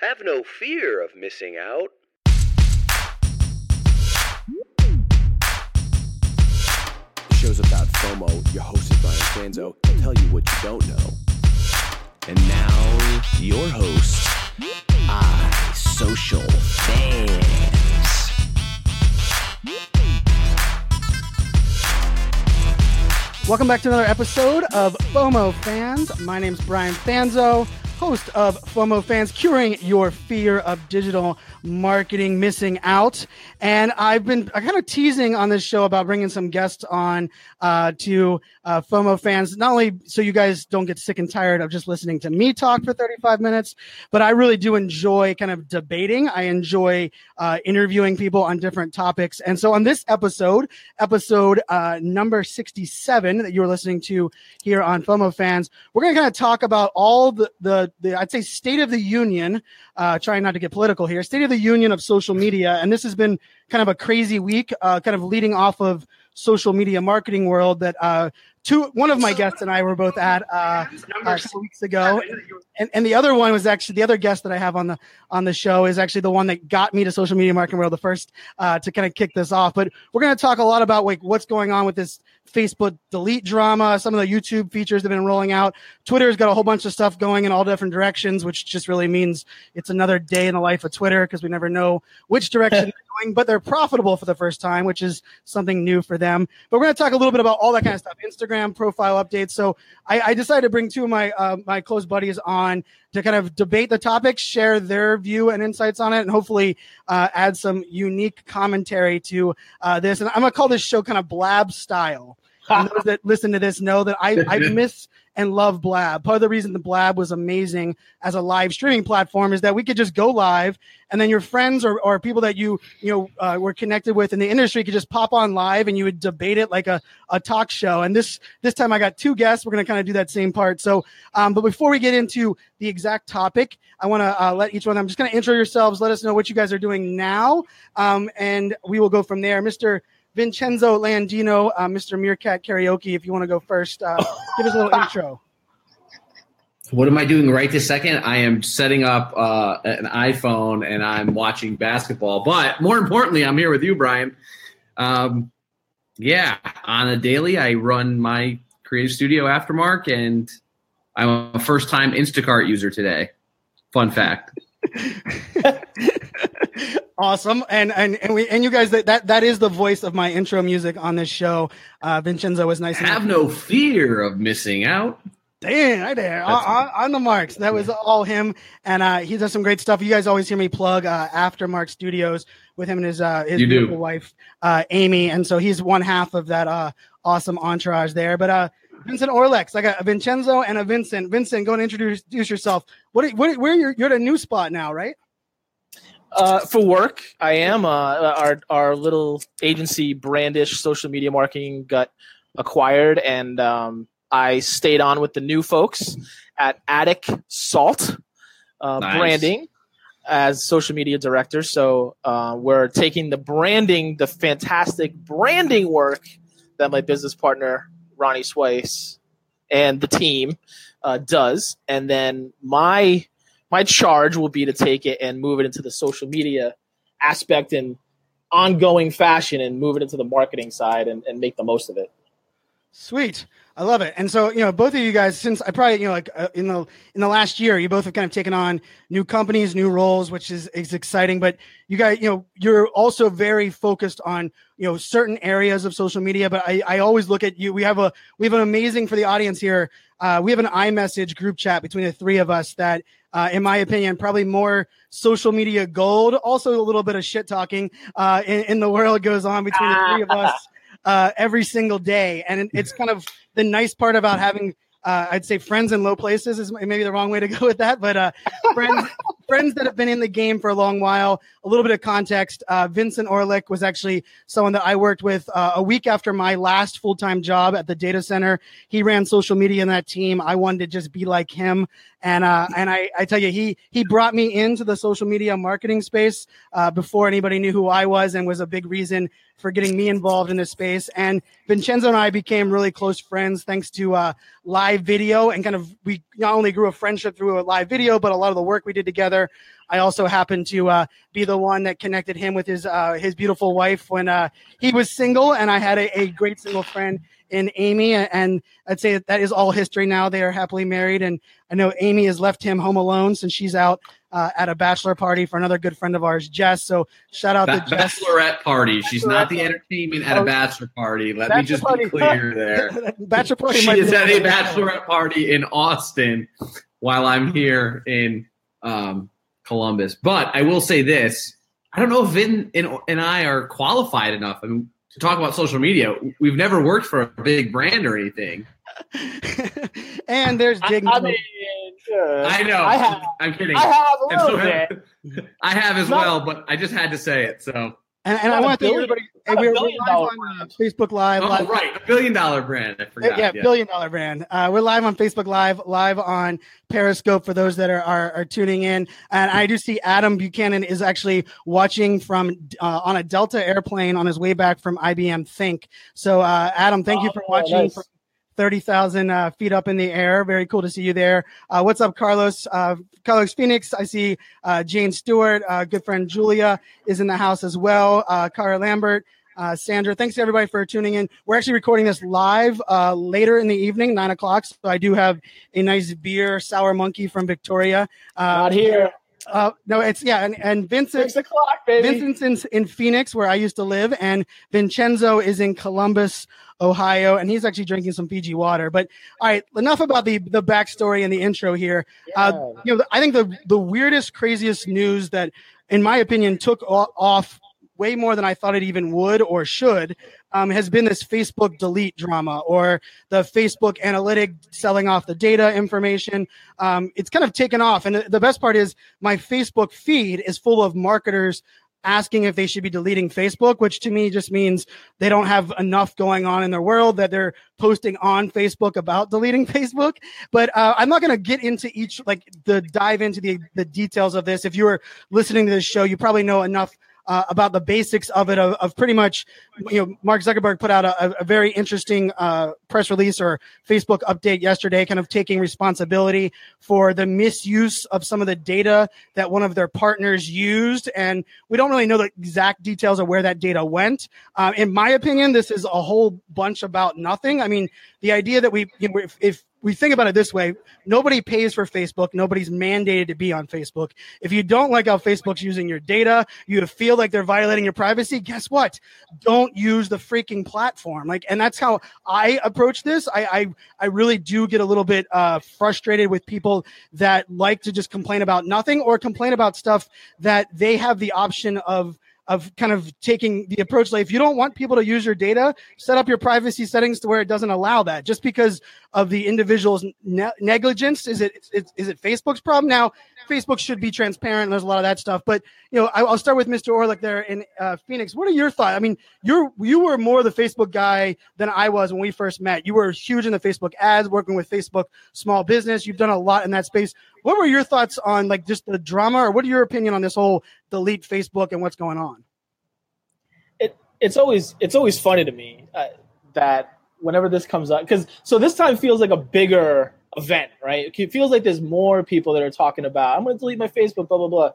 Have no fear of missing out. The show's about FOMO. Your host is Brian Fanzo. He'll tell you what you don't know. And now, your host, iSocialFanz. Welcome back to another episode of FOMO Fanz. My name's Brian Fanzo, host of FOMO Fanz, curing your fear of digital marketing missing out. And I've been kind of teasing on this show about bringing some guests on uh, to uh, FOMO Fanz, not only so you guys don't get sick and tired of just listening to me talk for 35 minutes, but I really do enjoy kind of debating. I enjoy uh, interviewing people on different topics. And so on this episode, episode uh, number 67 that you're listening to here on FOMO Fanz, we're going to kind of talk about all the, the, the, I'd say, state of the union, uh, trying not to get political here, state of the union of social media. And this has been kind of a crazy week, uh, kind of leading off of social media marketing world that uh, two one of my guests and I were both at uh, a couple weeks ago, and, and the other one was actually the other guest that I have on the on the show is actually the one that got me to social media marketing world the first uh, to kind of kick this off. But we're going to talk a lot about like what's going on with this Facebook delete drama, some of the YouTube features that have been rolling out. Twitter's got a whole bunch of stuff going in all different directions, which just really means it's another day in the life of Twitter because we never know which direction they're going, but they're profitable for the first time, which is something new for them. But we're going to talk a little bit about all that kind of stuff, Instagram profile updates. So I, I decided to bring two of my uh, my close buddies on to kind of debate the topic, share their view and insights on it, and hopefully uh, add some unique commentary to uh, this. And I'm going to call this show kind of blab style. And those that listen to this know that I, I miss and love Blab. Part of the reason the Blab was amazing as a live streaming platform is that we could just go live, and then your friends or, or people that you you know uh, were connected with in the industry could just pop on live, and you would debate it like a, a talk show. And this this time I got two guests. We're going to kind of do that same part. So, um, but before we get into the exact topic, I want to uh, let each one. I'm just going to intro yourselves. Let us know what you guys are doing now, um, and we will go from there. Mister Vincenzo Landino, uh, Mr. Meerkat Karaoke, if you want to go first, uh, give us a little intro. What am I doing right this second? I am setting up uh, an iPhone and I'm watching basketball. But more importantly, I'm here with you, Brian. Um, yeah, on a daily, I run my creative studio Aftermarq, and I'm a first time Instacart user today. Fun fact. awesome and and and we and you guys that that, that is the voice of my intro music on this show uh vincenzo was nice have no fear of missing out Damn, right there on, on, on, the marks. That was all him, and uh, he does some great stuff. You guys always hear me plug uh, Aftermarq Studios with him and his uh, his beautiful wife uh, Amy, and so he's one half of that uh, awesome entourage there. But uh, Vincent Orlex, I got a Vincenzo and a Vincent. Vincent, go and introduce, yourself. What? Are, what where you're, you're at a new spot now, right? Uh, for work, I am. Uh, our our little agency, Brandish Social Media Marketing, got acquired, and um, I stayed on with the new folks at Attic Salt uh, Nice. Branding as social media director. So uh, we're taking the branding, the fantastic branding work that my business partner Ronnie Swice and the team uh, does, and then my my charge will be to take it and move it into the social media aspect in ongoing fashion and move it into the marketing side and, and make the most of it. Sweet. I love it. And so, you know, both of you guys, since I probably, you know, like uh, in the in the last year, you both have kind of taken on new companies, new roles, which is is exciting. But you guys, you know, you're also very focused on you know certain areas of social media. But I I always look at you. We have a we have an amazing for the audience here. Uh, we have an iMessage group chat between the three of us that, uh, in my opinion, probably more social media gold. Also, a little bit of shit talking uh, in, in the world goes on between the three of us uh, every single day. And it's kind of the nice part about having, uh, I'd say, friends in low places is maybe the wrong way to go with that, but uh, friends. Friends that have been in the game for a long while. A little bit of context. Uh, Vincent Orleck was actually someone that I worked with uh, a week after my last full time job at the data center. He ran social media in that team. I wanted to just be like him, and uh, and I, I tell you, he he brought me into the social media marketing space uh, before anybody knew who I was, and was a big reason for getting me involved in this space. And Vincenzo and I became really close friends thanks to uh, live video and kind of we not only grew a friendship through a live video, but a lot of the work we did together. I also happened to uh, be the one that connected him with his uh, his beautiful wife when uh, he was single, and I had a, a great single friend in Amy, and I'd say that, that is all history now. They are happily married, and I know Amy has left him home alone since she's out uh, at a bachelor party for another good friend of ours, Jess. So shout out Ba- to Jess. bachelorette party. She's not the entertainment at a bachelor party. Let Bachelor me just party. be clear there. bachelor party. She is at a bachelorette party in Austin while I'm here in um, Columbus. But I will say this: I don't know if Vin and, and I are qualified enough. I mean, to talk about social media. We've never worked for a big brand or anything. and there's I, Dig. I mean, uh, I know. I have, I'm kidding. I have a little so- bit. I have as No. well, but I just had to say it. So, and, and I want to thank everybody. Hey, we're, we're billion live on uh, Facebook Live. oh, live- right, a billion dollar brand. I forgot. yeah, billion dollar brand. Uh, we're live on Facebook Live, live on Periscope for those that are, are, are tuning in. And I do see Adam Buchanan is actually watching from uh, on a Delta airplane on his way back from IBM Think. So, uh, Adam, thank you for Oh, watching. nice. From 30,000 uh, feet up in the air. Very cool to see you there. Uh, what's up, Carlos? Uh, Carlos Phoenix. I see uh, Jane Stewart, uh, good friend Julia is in the house as well. Uh, Cara Lambert. Uh, Sandra, thanks to everybody for tuning in. We're actually recording this live later in the evening, nine o'clock. So I do have a nice beer, Sour Monkey from Victoria. Not here. Uh, no, it's yeah, and, and Vincent. Six o'clock, baby. Vincent's in, in Phoenix, where I used to live, and Vincenzo is in Columbus, Ohio, and he's actually drinking some Fiji water. But all right, enough about the the backstory and the intro here. Uh, you know, I think the the weirdest, craziest news that, in my opinion, took off way more than I thought it even would or should, um, has been this Facebook delete drama or the Facebook analytic selling off the data information. Um, it's kind of taken off, and the best part is my Facebook feed is full of marketers asking if they should be deleting Facebook, which to me just means they don't have enough going on in their world that they're posting on Facebook about deleting Facebook. But uh, I'm not going to get into each, like, the dive into the, the details of this. If you were listening to this show, you probably know enough. Uh, about the basics of it, of, of pretty much, you know, Mark Zuckerberg put out a, a very interesting uh, press release or Facebook update yesterday, kind of taking responsibility for the misuse of some of the data that one of their partners used. And we don't really know the exact details of where that data went. Uh, in my opinion, this is a whole bunch about nothing. I mean, the idea that we, you know, if, if we think about it this way, nobody pays for Facebook. Nobody's mandated to be on Facebook. If you don't like how Facebook's using your data, you feel like they're violating your privacy, guess what? Don't use the freaking platform. Like, and that's how I approach this. I, I, I really do get a little bit uh, frustrated with people that like to just complain about nothing or complain about stuff that they have the option of of kind of taking the approach like if you don't want people to use your data set up your privacy settings to where it doesn't allow that. Just because of the individual's ne- negligence is it is, is it facebook's problem? Now facebook should be transparent there's a lot of that stuff but you know I, i'll start with mr orleck there in uh, phoenix. What are your thoughts i mean you're you were more the facebook guy than i was when we first met. You were huge in the facebook ads working with facebook small business. You've done a lot in that space. What were your thoughts on like just the drama or what are your opinion on this whole delete facebook and what's going on it's always it's always funny to me uh, that whenever this comes up because so this time feels like a bigger event right? It feels like there's more people that are talking about i'm going to delete my facebook blah blah blah.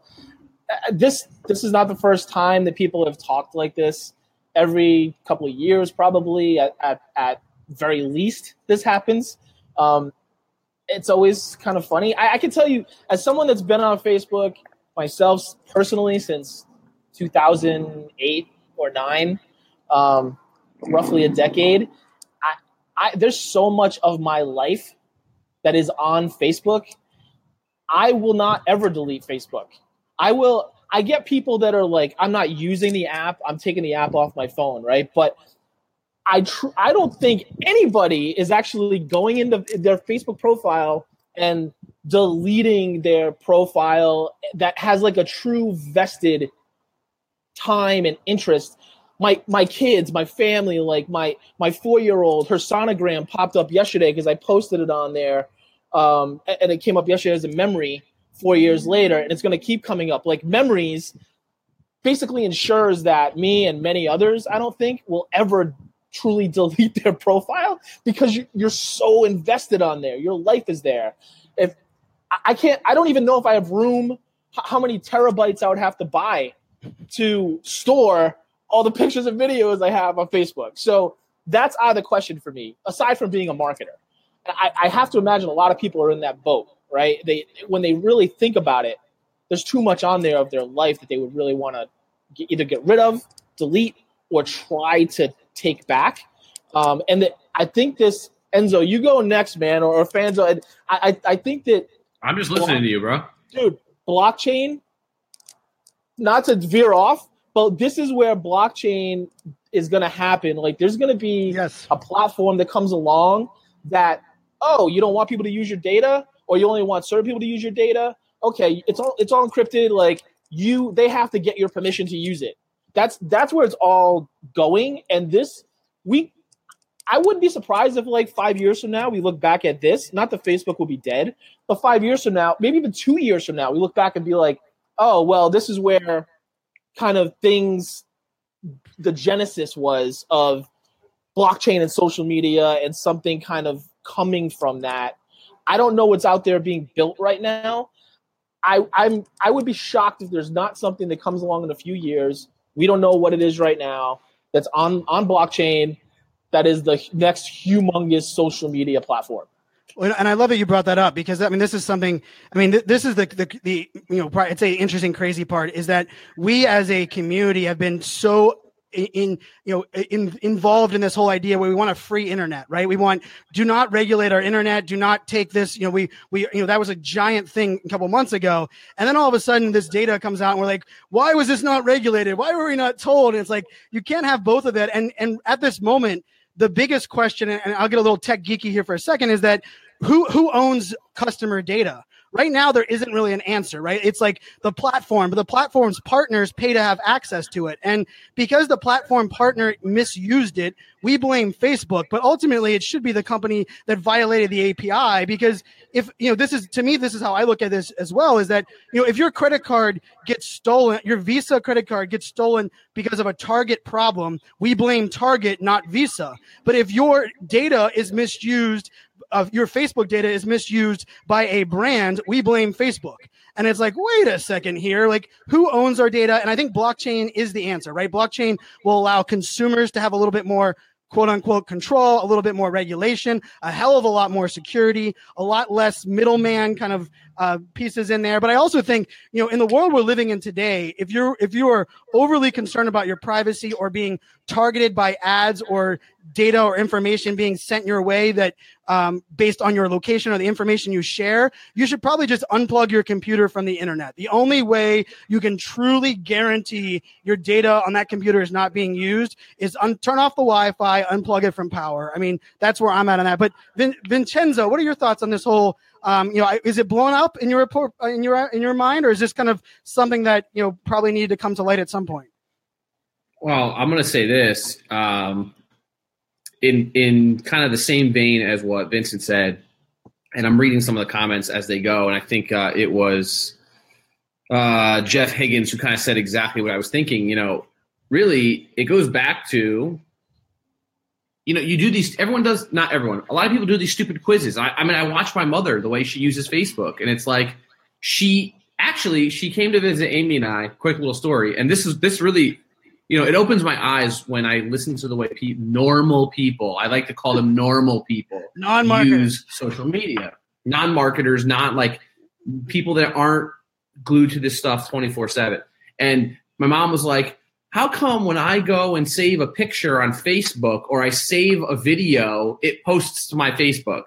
Uh, this this is not the first time that people have talked like this. Every couple of years probably at at, at very least this happens. Um, it's always kind of funny. I, I can tell you as someone that's been on facebook myself personally since 2008 or nine, um, roughly a decade. I, I, there's so much of my life that is on Facebook. I will not ever delete Facebook. I will. I get people that are like, I'm not using the app. I'm taking the app off my phone, right? But I tr- I don't think anybody is actually going into their Facebook profile and deleting their profile that has like a true vested time and interest. My my kids my family like my my four year old her sonogram popped up yesterday because i posted it on there um, and it came up yesterday as a memory four years later and it's going to keep coming up. Like memories basically ensures that me and many others i don't think will ever truly delete their profile because you, you're so invested on there. Your life is there. If i can't i don't even know if i have room how many terabytes I would have to buy to store all the pictures and videos I have on Facebook. So that's out of the question for me, aside from being a marketer. I, I have to imagine a lot of people are in that boat, right? They when they really think about it, there's too much on there of their life that they would really want to either get rid of, delete, or try to take back. Um, and that I think this Enzo, you go next, man, or, or Fanzo. I, I, I think that I'm just listening to you, bro. dude, blockchain, not to veer off, but this is where blockchain is going to happen. Like, there's going to be Yes. a platform that comes along that, oh, you don't want people to use your data, or you only want certain people to use your data. Okay, it's all it's all encrypted. Like you, they have to get your permission to use it. That's that's where it's all going. And this, we, I wouldn't be surprised if like five years from now we look back at this. Not that Facebook will be dead, but five years from now, maybe even two years from now, we look back and be like, oh well, this is where kind of things, the genesis was of blockchain and social media and something kind of coming from that. I don't know what's out there being built right now. I, I'm I would be shocked if there's not something that comes along in a few years. We don't know what it is right now that's on on blockchain that is the next humongous social media platform. And I love that you brought that up because I mean this is something. I mean th- this is the, the the you know it's a interesting crazy part is that we as a community have been so in, in you know in, involved in this whole idea where we want a free internet right? We want do not regulate our internet do not take this you know we we you know that was a giant thing a couple months ago. And then all of a sudden this data comes out and we're like why was this not regulated? Why were we not told? And it's like you can't have both of that and and at this moment the biggest question and I'll get a little tech geeky here for a second is that who who owns customer data right now there isn't really an answer right? It's like the platform but the platform's partners pay to have access to it. And because the platform partner misused it we blame facebook. But ultimately it should be the company that violated the api because if you know this is to me this is how i look at this as well is that you know if your credit card gets stolen your visa credit card gets stolen because of a target problem we blame target not visa. But if your data is misused of your Facebook data is misused by a brand, we blame Facebook. And it's like, wait a second here. Like, who owns our data? And I think blockchain is the answer, right? Blockchain will allow consumers to have a little bit more quote unquote control, a little bit more regulation, a hell of a lot more security, a lot less middleman kind of uh, pieces in there. But I also think, you know, in the world we're living in today, if you're if you are overly concerned about your privacy or being targeted by ads or data or information being sent your way that um, based on your location or the information you share, you should probably just unplug your computer from the internet. The only way you can truly guarantee your data on that computer is not being used is un- turn off the Wi-Fi, unplug it from power. I mean, that's where I'm at on that. But Vin- Vincenzo, what are your thoughts on this whole? Um, you know, is it blown up in your report uh, in your in your mind, or is this kind of something that you know probably needed to come to light at some point? Well, I'm going to say this um, in in kind of the same vein as what Vincent said, and I'm reading some of the comments as they go, and I think uh, it was uh, Jeff Higgins who kind of said exactly what I was thinking. You know, really, it goes back to you know you do these. Everyone does not everyone. A lot of people do these stupid quizzes. I, I mean, I watch my mother the way she uses Facebook, and it's like she actually she came to visit Amy and I. Quick little story, and this is this really you know, it opens my eyes when I listen to the way pe- normal people, I like to call them normal people, Non-marketers. use social media. Non marketers, not like people that aren't glued to this stuff 24 7. And my mom was like, How come when I go and save a picture on Facebook or I save a video, it posts to my Facebook?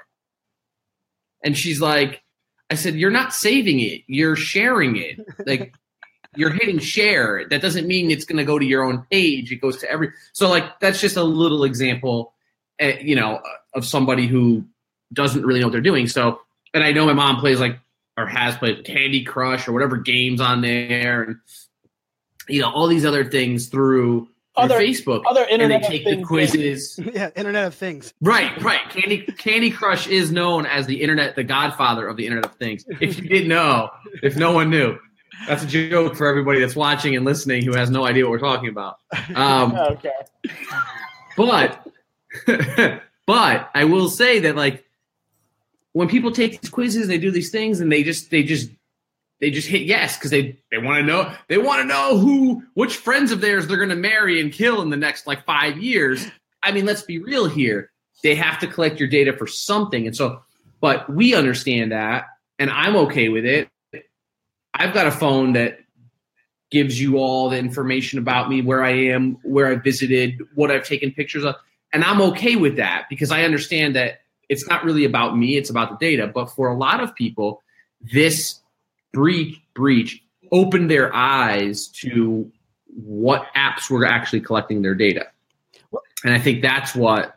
And she's like, I said, You're not saving it, you're sharing it. Like, you're hitting share. That doesn't mean it's going to go to your own page. It goes to every. So like that's just a little example, uh, you know, of somebody who doesn't really know what they're doing. So, and I know my mom plays like or has played Candy Crush or whatever games on there, and you know all these other things through, through Other- Facebook. other and Internet they of take the Things quizzes. yeah, Internet of Things. Right, right. Candy Candy Crush is known as the internet, the godfather of the Internet of Things. If you didn't know, if no one knew, that's a joke for everybody that's watching and listening who has no idea what we're talking about. Um, Okay. but but I will say that like when people take these quizzes, they do these things, and they just they just they just hit yes because they they want to know they want to know who which friends of theirs they're going to marry and kill in the next like five years. I mean, let's be real here. They have to collect your data for something, and so, but we understand that, and I'm okay with it. I've got a phone that gives you all the information about me, where I am, where I visited, what I've taken pictures of, and I'm okay with that because I understand that it's not really about me; it's about the data. But for a lot of people, this breach breach opened their eyes to what apps were actually collecting their data. And I think that's what,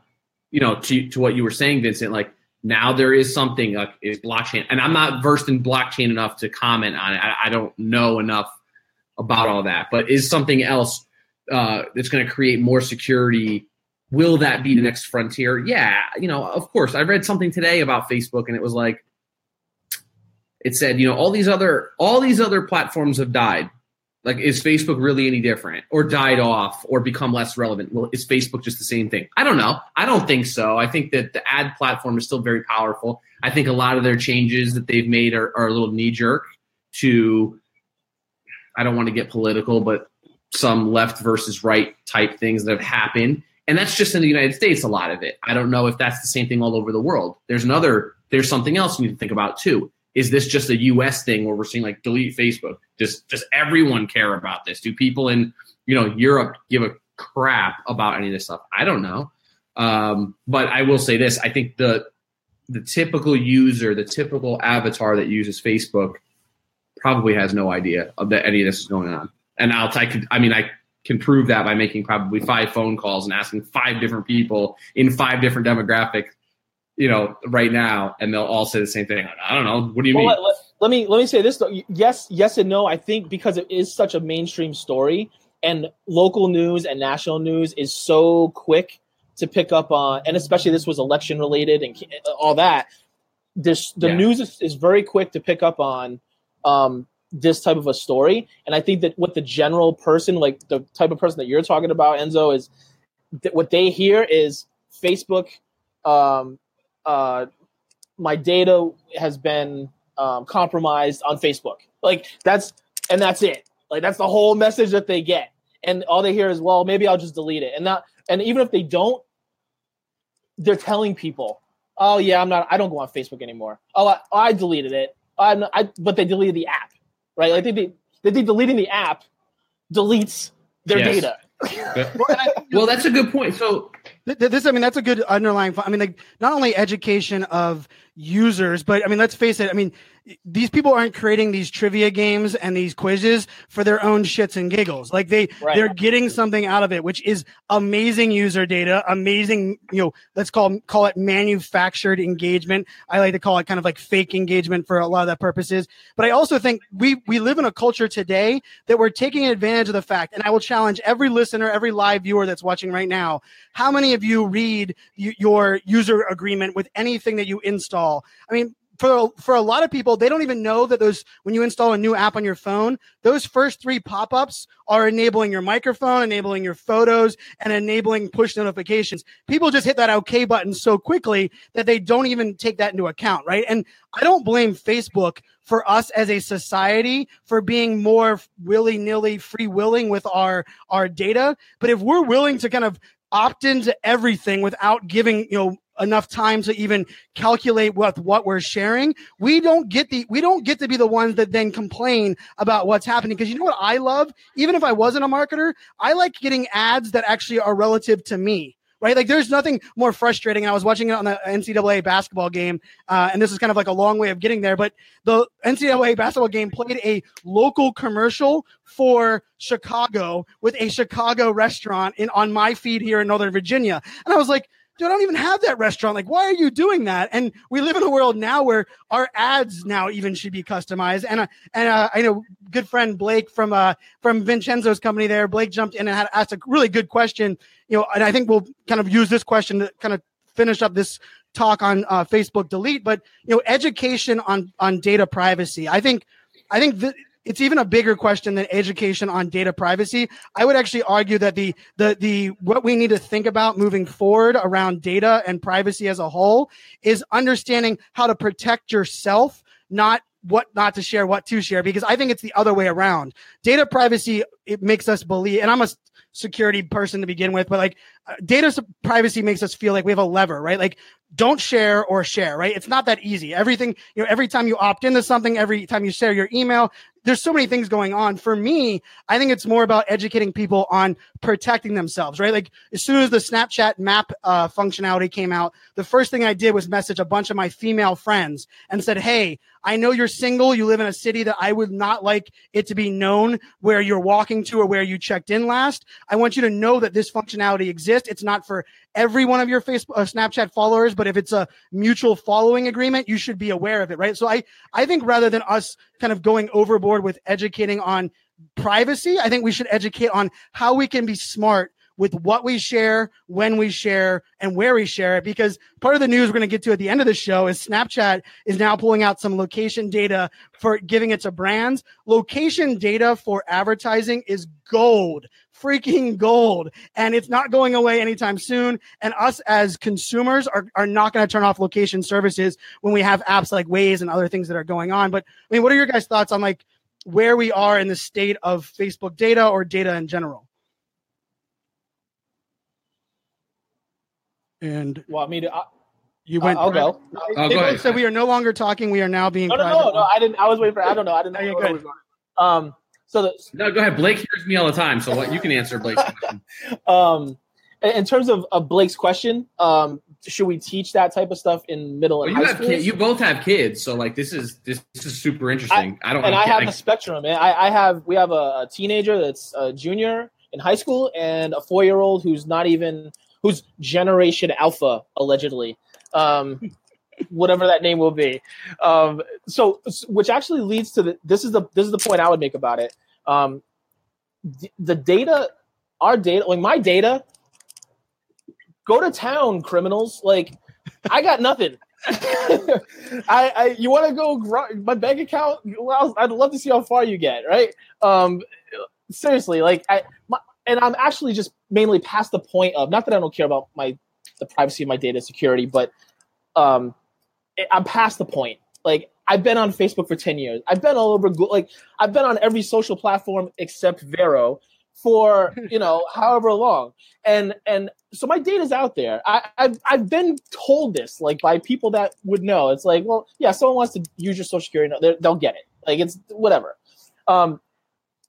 you know, to, to what you were saying, Vincent, like now there is something is blockchain. And I'm not versed in blockchain enough to comment on it. I, I don't know enough about all that, but is something else uh, that's going to create more security. Will that be the next frontier? Yeah, you know, of course. I read something today about Facebook and it was like, it said, you know, all these other all these other platforms have died. Like, is Facebook really any different, or died off, or become less relevant? Well, is Facebook just the same thing? I don't know. I don't think so. I think that the ad platform is still very powerful. I think a lot of their changes that they've made are, are a little knee jerk to. I don't want to get political, but some left versus right type things that have happened, and that's just in the United States. A lot of it. I don't know if that's the same thing all over the world. There's another. There's something else you need to think about too is this just a US thing where we're seeing like delete Facebook? Does does everyone care about this? Do people in you know Europe give a crap about any of this stuff? I don't know. Um, but I will say this: I think the the typical user, the typical avatar that uses Facebook, probably has no idea that any of this is going on. And I'll I could I mean I can prove that by making probably five phone calls and asking five different people in five different demographics you know, right now, and they'll all say the same thing. I don't know. What do you well, mean? Let, let, me let me say this though. Yes, yes, and no. I think because it is such a mainstream story, and local news and national news is so quick to pick up on, and especially this was election related and all that. This the yeah. news is, is very quick to pick up on um, this type of a story, and I think that what the general person, like the type of person that you're talking about, Enzo, is that what they hear is Facebook um, uh, my data has been um, compromised on Facebook. Like that's and that's it. Like that's the whole message that they get, and all they hear is, "Well, maybe I'll just delete it." And not and even if they don't, they're telling people, "Oh yeah, I'm not. I don't go on Facebook anymore. Oh, I, I deleted it. I'm not, I, but they deleted the app, right? Like they they, they deleting the app deletes their yes. data well, that's a good point. So this, I mean, that's a good underlying. I mean, like not only education of users, but I mean, let's face it. I mean, these people aren't creating these trivia games and these quizzes for their own shits and giggles. Like they right. they're getting something out of it, which is amazing user data, amazing, you know, let's call call it manufactured engagement. I like to call it kind of like fake engagement for a lot of that purposes. But I also think we we live in a culture today that we're taking advantage of the fact, and I will challenge every listener, every live viewer that's watching right now, how many of you read your user agreement with anything that you install? I mean, for for a lot of people, they don't even know that those when you install a new app on your phone, those first three pop-ups are enabling your microphone, enabling your photos, and enabling push notifications. People just hit that OK button so quickly that they don't even take that into account, right? And I don't blame Facebook for us as a society for being more willy-nilly free willing with our our data but if we're willing to kind of opt into everything without giving you know enough time to even calculate what what we're sharing we don't get the we don't get to be the ones that then complain about what's happening because you know what i love even if i wasn't a marketer i like getting ads that actually are relative to me right? Like there's nothing more frustrating. I was watching it on the NCAA basketball game, uh, and this is kind of like a long way of getting there. But the NCAA basketball game played a local commercial for Chicago with a Chicago restaurant in on my feed here in Northern Virginia, and I was like, dude, I don't even have that restaurant. Like, why are you doing that? And we live in a world now where our ads now even should be customized. And uh, and uh, I know good friend Blake from uh from Vincenzo's company there. Blake jumped in and had asked a really good question. You know, and I think we'll kind of use this question to kind of finish up this talk on uh, Facebook delete. But you know, education on on data privacy. I think I think that it's even a bigger question than education on data privacy. I would actually argue that the the the what we need to think about moving forward around data and privacy as a whole is understanding how to protect yourself, not what not to share, what to share, because I think it's the other way around. Data privacy, it makes us believe, and I'm a security person to begin with, but like data privacy makes us feel like we have a lever, right? Like don't share or share, right? It's not that easy. Everything, you know, every time you opt into something, every time you share your email, there's so many things going on. For me, I think it's more about educating people on protecting themselves, right? Like as soon as the Snapchat map uh, functionality came out, the first thing I did was message a bunch of my female friends and said, Hey, I know you're single. You live in a city that I would not like it to be known where you're walking to or where you checked in last. I want you to know that this functionality exists. It's not for every one of your Facebook, uh, Snapchat followers, but if it's a mutual following agreement, you should be aware of it, right? So I, I think rather than us kind of going overboard with educating on privacy, I think we should educate on how we can be smart with what we share, when we share, and where we share it. Because part of the news we're going to get to at the end of the show is Snapchat is now pulling out some location data for giving it to brands. Location data for advertising is gold, freaking gold. And it's not going away anytime soon. And us as consumers are, are not going to turn off location services when we have apps like Waze and other things that are going on. But I mean, what are your guys' thoughts on like where we are in the state of Facebook data or data in general? And want me to? I, you went. I'll go. Oh, They go both ahead. said we are no longer talking. We are now being No, no, no, no. I didn't. I was waiting for. I don't know. I didn't know. No, you're where good. going. Um. So the No, go ahead. Blake hears me all the time, so what you can answer Blake's question. um, in in terms of, of Blake's question, um, should we teach that type of stuff in middle Well, and you high have schools? kid, you both have kids, so like this is this, this is super interesting. I, don't and I have, have kid- the spectrum. Man. I, I have we have a, a teenager that's a junior in high school and a four year old who's not even who's Generation Alpha allegedly, um, whatever that name will be. Um, so which actually leads to the this is the this is the point I would make about it. Um, the, the data, our data, like my data, go to town, criminals. Like I got nothing. I, I you want to go gr- my bank account? Well, I'd love to see how far you get, right? Um, seriously, like I, my, and I'm actually just mainly past the point of not that I don't care about my the privacy of my data security, but um, I'm past the point. Like I've been on Facebook for ten years. I've been all over Google. Like I've been on every social platform except Vero for you know however long and and so my data's out there I, I've, I've been told this like by people that would know it's like well yeah someone wants to use your social security they'll get it like it's whatever um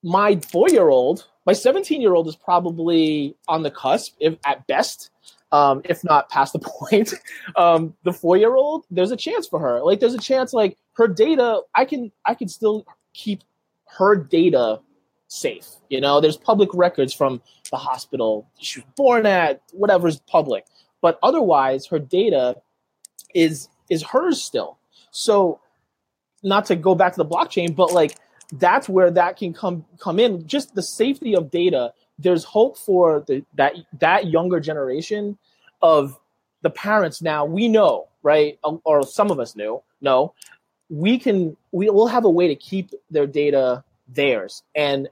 my four year old my 17 year old is probably on the cusp if at best um if not past the point um the four year old there's a chance for her like there's a chance like her data i can i can still keep her data safe. You know, there's public records from the hospital she was born at, whatever's public. But otherwise, her data is is hers still. So, not to go back to the blockchain, but like that's where that can come come in. Just the safety of data. There's hope for the that that younger generation of the parents. Now we know, right, um, or some of us knew. No, we can. We will have a way to keep their data theirs and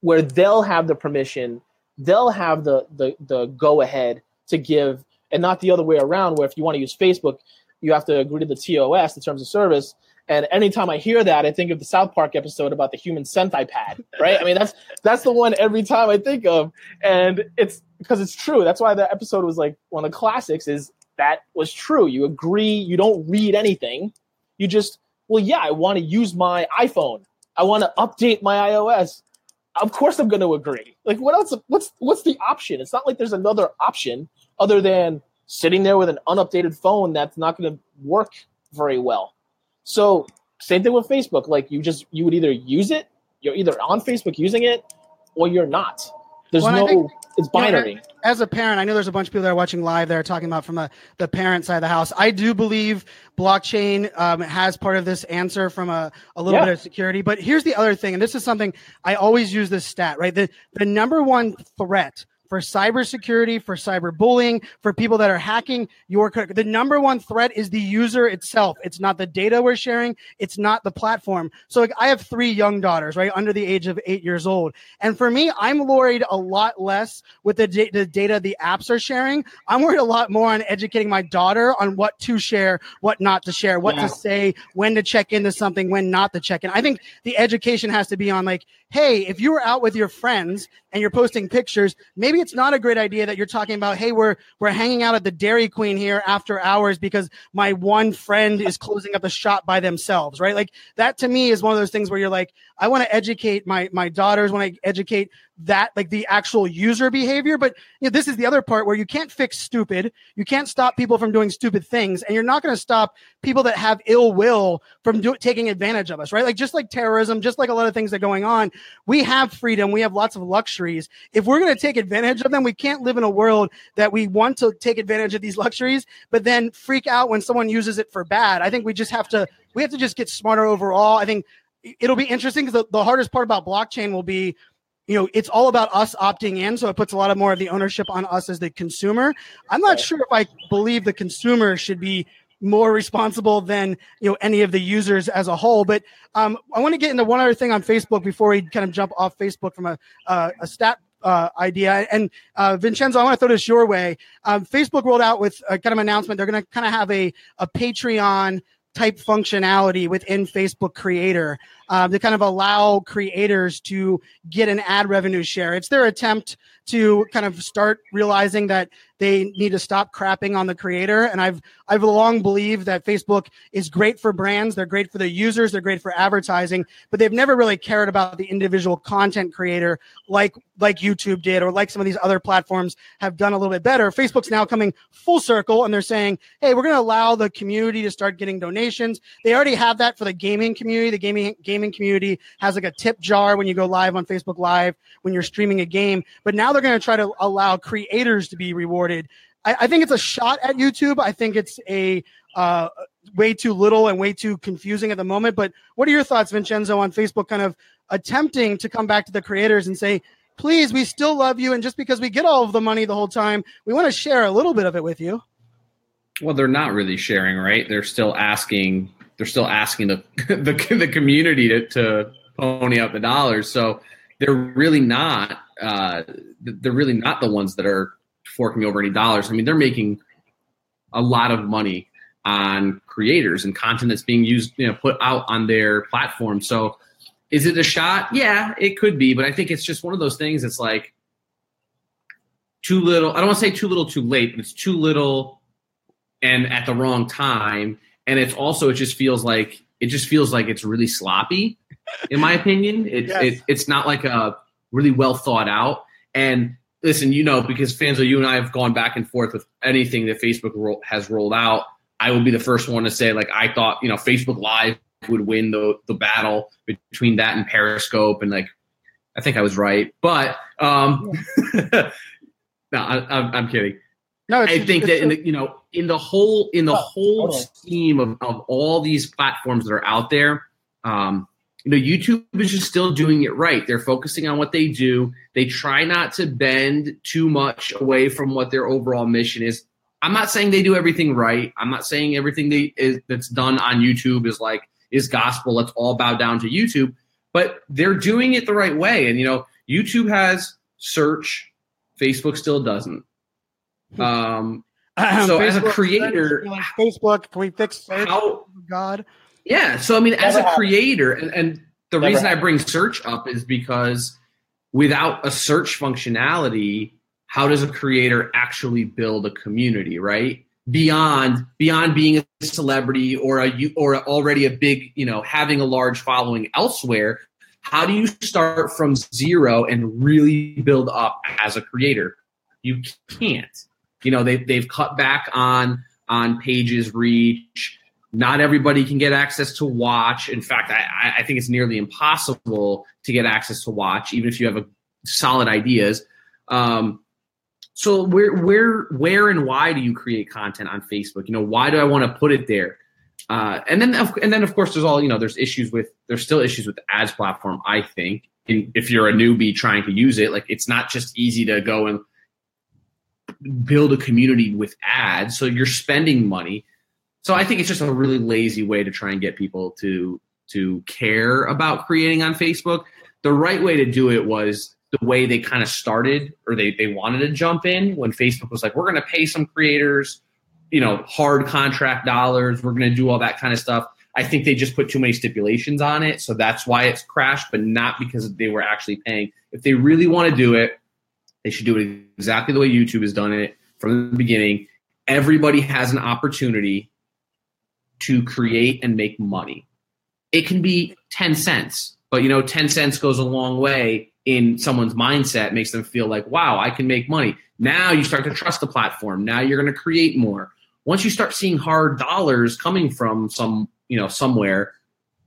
where they'll have the permission they'll have the the, the go ahead to give and not the other way around where if you want to use facebook you have to agree to the tos the terms of service and anytime i hear that i think of the south park episode about the HUMancentiPad right i mean that's that's the one every time i think of and it's because it's true that's why that episode was like one of the classics is that was true you agree you don't read anything you just well yeah i want to use my iphone I want to update my iOS. Of course, I'm going to agree. Like, what else? What's what's the option? It's not like there's another option other than sitting there with an unupdated phone that's not going to work very well. So, same thing with Facebook. Like, you just you would either use it, you're either on Facebook using it, or you're not. There's Well, no. think- it's You know, binary. as a parent, I know there's a bunch of people that are watching live that are talking about from the, the parent side of the house. I do believe blockchain um, has part of this answer from a, a little Yeah. bit of security. But here's the other thing, and this is something I always use this stat, right? The, the number one threat for cybersecurity, for cyberbullying, for people that are hacking your. The number one threat is the user itself. It's not the data we're sharing. It's not the platform. So like, I have three young daughters, right, under the age of eight years old. And for me, I'm worried a lot less with the, da- the data the apps are sharing. I'm worried a lot more on educating my daughter on what to share, what not to share, what Yeah. to say, when to check into something, when not to check in. I think the education has to be on like, hey, if you were out with your friends and you're posting pictures, maybe it's not a great idea that you're talking about, hey, we're we're hanging out at the Dairy Queen here after hours because my one friend is closing up the shop by themselves, right? Like that to me is one of those things where you're like, I want to educate my my daughters, want to educate that like the actual user behavior. But you know, this is the other part where you can't fix stupid. You can't stop people from doing stupid things, and you're not going to stop people that have ill will from do, taking advantage of us, right? Like just like terrorism, just like a lot of things that are going on, we have freedom, we have lots of luxuries. If we're going to take advantage of them, we can't live in a world that we want to take advantage of these luxuries, but then freak out when someone uses it for bad. I think we just have to we have to just get smarter overall. I think it'll be interesting because the, the hardest part about blockchain will be you know it's all about us opting in so it puts a lot of more of the ownership on us as the consumer. I'm not sure if i believe the consumer should be more responsible than you know any of the users as a whole but um, i want to get into one other thing on facebook before we kind of jump off facebook from a, uh, a stat uh, idea and uh, vincenzo i want to throw this your way. Um, facebook rolled out with a kind of announcement. They're going to kind of have a, a patreon type functionality within Facebook Creator um, to kind of allow creators to get an ad revenue share. It's their attempt to kind of start realizing that they need to stop crapping on the creator. And I've I've long believed that Facebook is great for brands, they're great for the users, they're great for advertising, but they've never really cared about the individual content creator like like YouTube did or like some of these other platforms have done a little bit better. Facebook's now coming full circle and they're saying, "Hey, we're going to allow the community to start getting donations." They already have that for the gaming community. The gaming gaming community has like a tip jar when you go live on Facebook Live when you're streaming a game, but now they're going to try to allow creators to be rewarded. I, I think it's a shot at YouTube. I think it's a uh, way too little and way too confusing at the moment. But what are your thoughts, Vincenzo, on Facebook kind of attempting to come back to the creators and say, please, we still love you. And just because we get all of the money the whole time, we want to share a little bit of it with you. Well, they're not really sharing, right? They're still asking. They're still asking the the, the community to, to pony up the dollars. So they're really not. Uh, they're really not the ones that are forking over any dollars. I mean, they're making a lot of money on creators and content that's being used, you know, put out on their platform. So, is it a shot? Yeah, it could be, but I think it's just one of those things. It's like too little. I don't want to say too little, too late, but it's too little and at the wrong time. And it's also it just feels like it just feels like it's really sloppy, in my opinion. It, Yes. it it's not like a really well thought out. And listen, you know, because fans of you and I have gone back and forth with anything that Facebook ro- has rolled out. I will be the first one to say, like, I thought, you know, Facebook Live would win the the battle between that and Periscope, and like, I think I was right, but um, no, I, I'm, I'm kidding. No, it's, I think that in the, you know in the whole in the Oh, whole scheme of, of all these platforms that are out there, um, you know, YouTube is just still doing it right. They're focusing on what they do. They try not to bend too much away from what their overall mission is. I'm not saying they do everything right. I'm not saying everything they is, that's done on YouTube is like is gospel. Let's all bow down to YouTube. But they're doing it the right way. And you know, YouTube has search. Facebook still doesn't. Um, so as a creator- like, Facebook, can we fix search? how God. Yeah so i mean as a happened. creator and, and the Never reason i bring search up is because without a search functionality how does a creator actually build a community right? Beyond beyond being a celebrity or a you or already a big you know having a large following elsewhere how do you start from zero and really build up as a creator? You can't. You know they, they've cut back on on pages reach not everybody can get access to watch. In fact I, I think it's nearly impossible to get access to watch even if you have a solid ideas. Um, so where where where and why do you create content on facebook? You know why do i want to put it there? Uh, and then of- and then of course there's all you know there's issues with there's still issues with the ads platform i think in, if you're a newbie trying to use it. Like it's not just easy to go and build a community with ads. So you're spending money. So I think it's just a really lazy way to try and get people to to care about creating on Facebook. The right way to do it was the way they kind of started or they, they wanted to jump in when Facebook was like, we're going to pay some creators, you know, hard contract dollars. We're going to do all that kind of stuff. I think they just put too many stipulations on it. So that's why it's crashed, but not because they were actually paying. If they really want to do it, they should do it exactly the way YouTube has done it from the beginning. Everybody has an opportunity to create and make money. It can be 10 cents, but you know, 10 cents goes a long way in someone's mindset, makes them feel like, wow, I can make money. Now you start to trust the platform. Now you're going to create more. Once you start seeing hard dollars coming from some, you know, somewhere,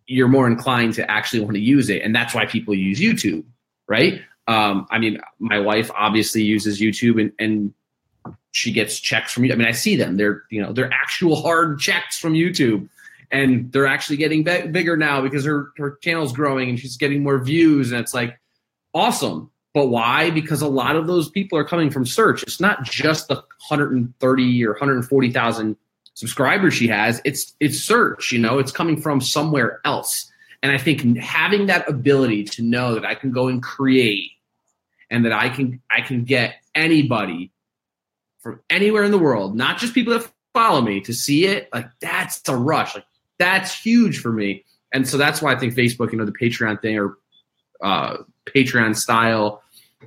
you're more inclined to actually want to use it. And that's why people use YouTube, right? Um, I mean, my wife obviously uses YouTube and, and she gets checks from you. I mean, I see them. They're, you know, they're actual hard checks from YouTube and they're actually getting be- bigger now because her, her channel's growing and she's getting more views. And it's like, awesome. But why? Because a lot of those people are coming from search. It's not just the 130 or 140,000 subscribers she has. It's it's search, you know, it's coming from somewhere else. And I think having that ability to know that I can go and create and that I can I can get anybody from anywhere in the world, not just people that follow me to see it, like that's a rush. Like that's huge for me. And so that's why I think Facebook, you know, the Patreon thing or uh, Patreon style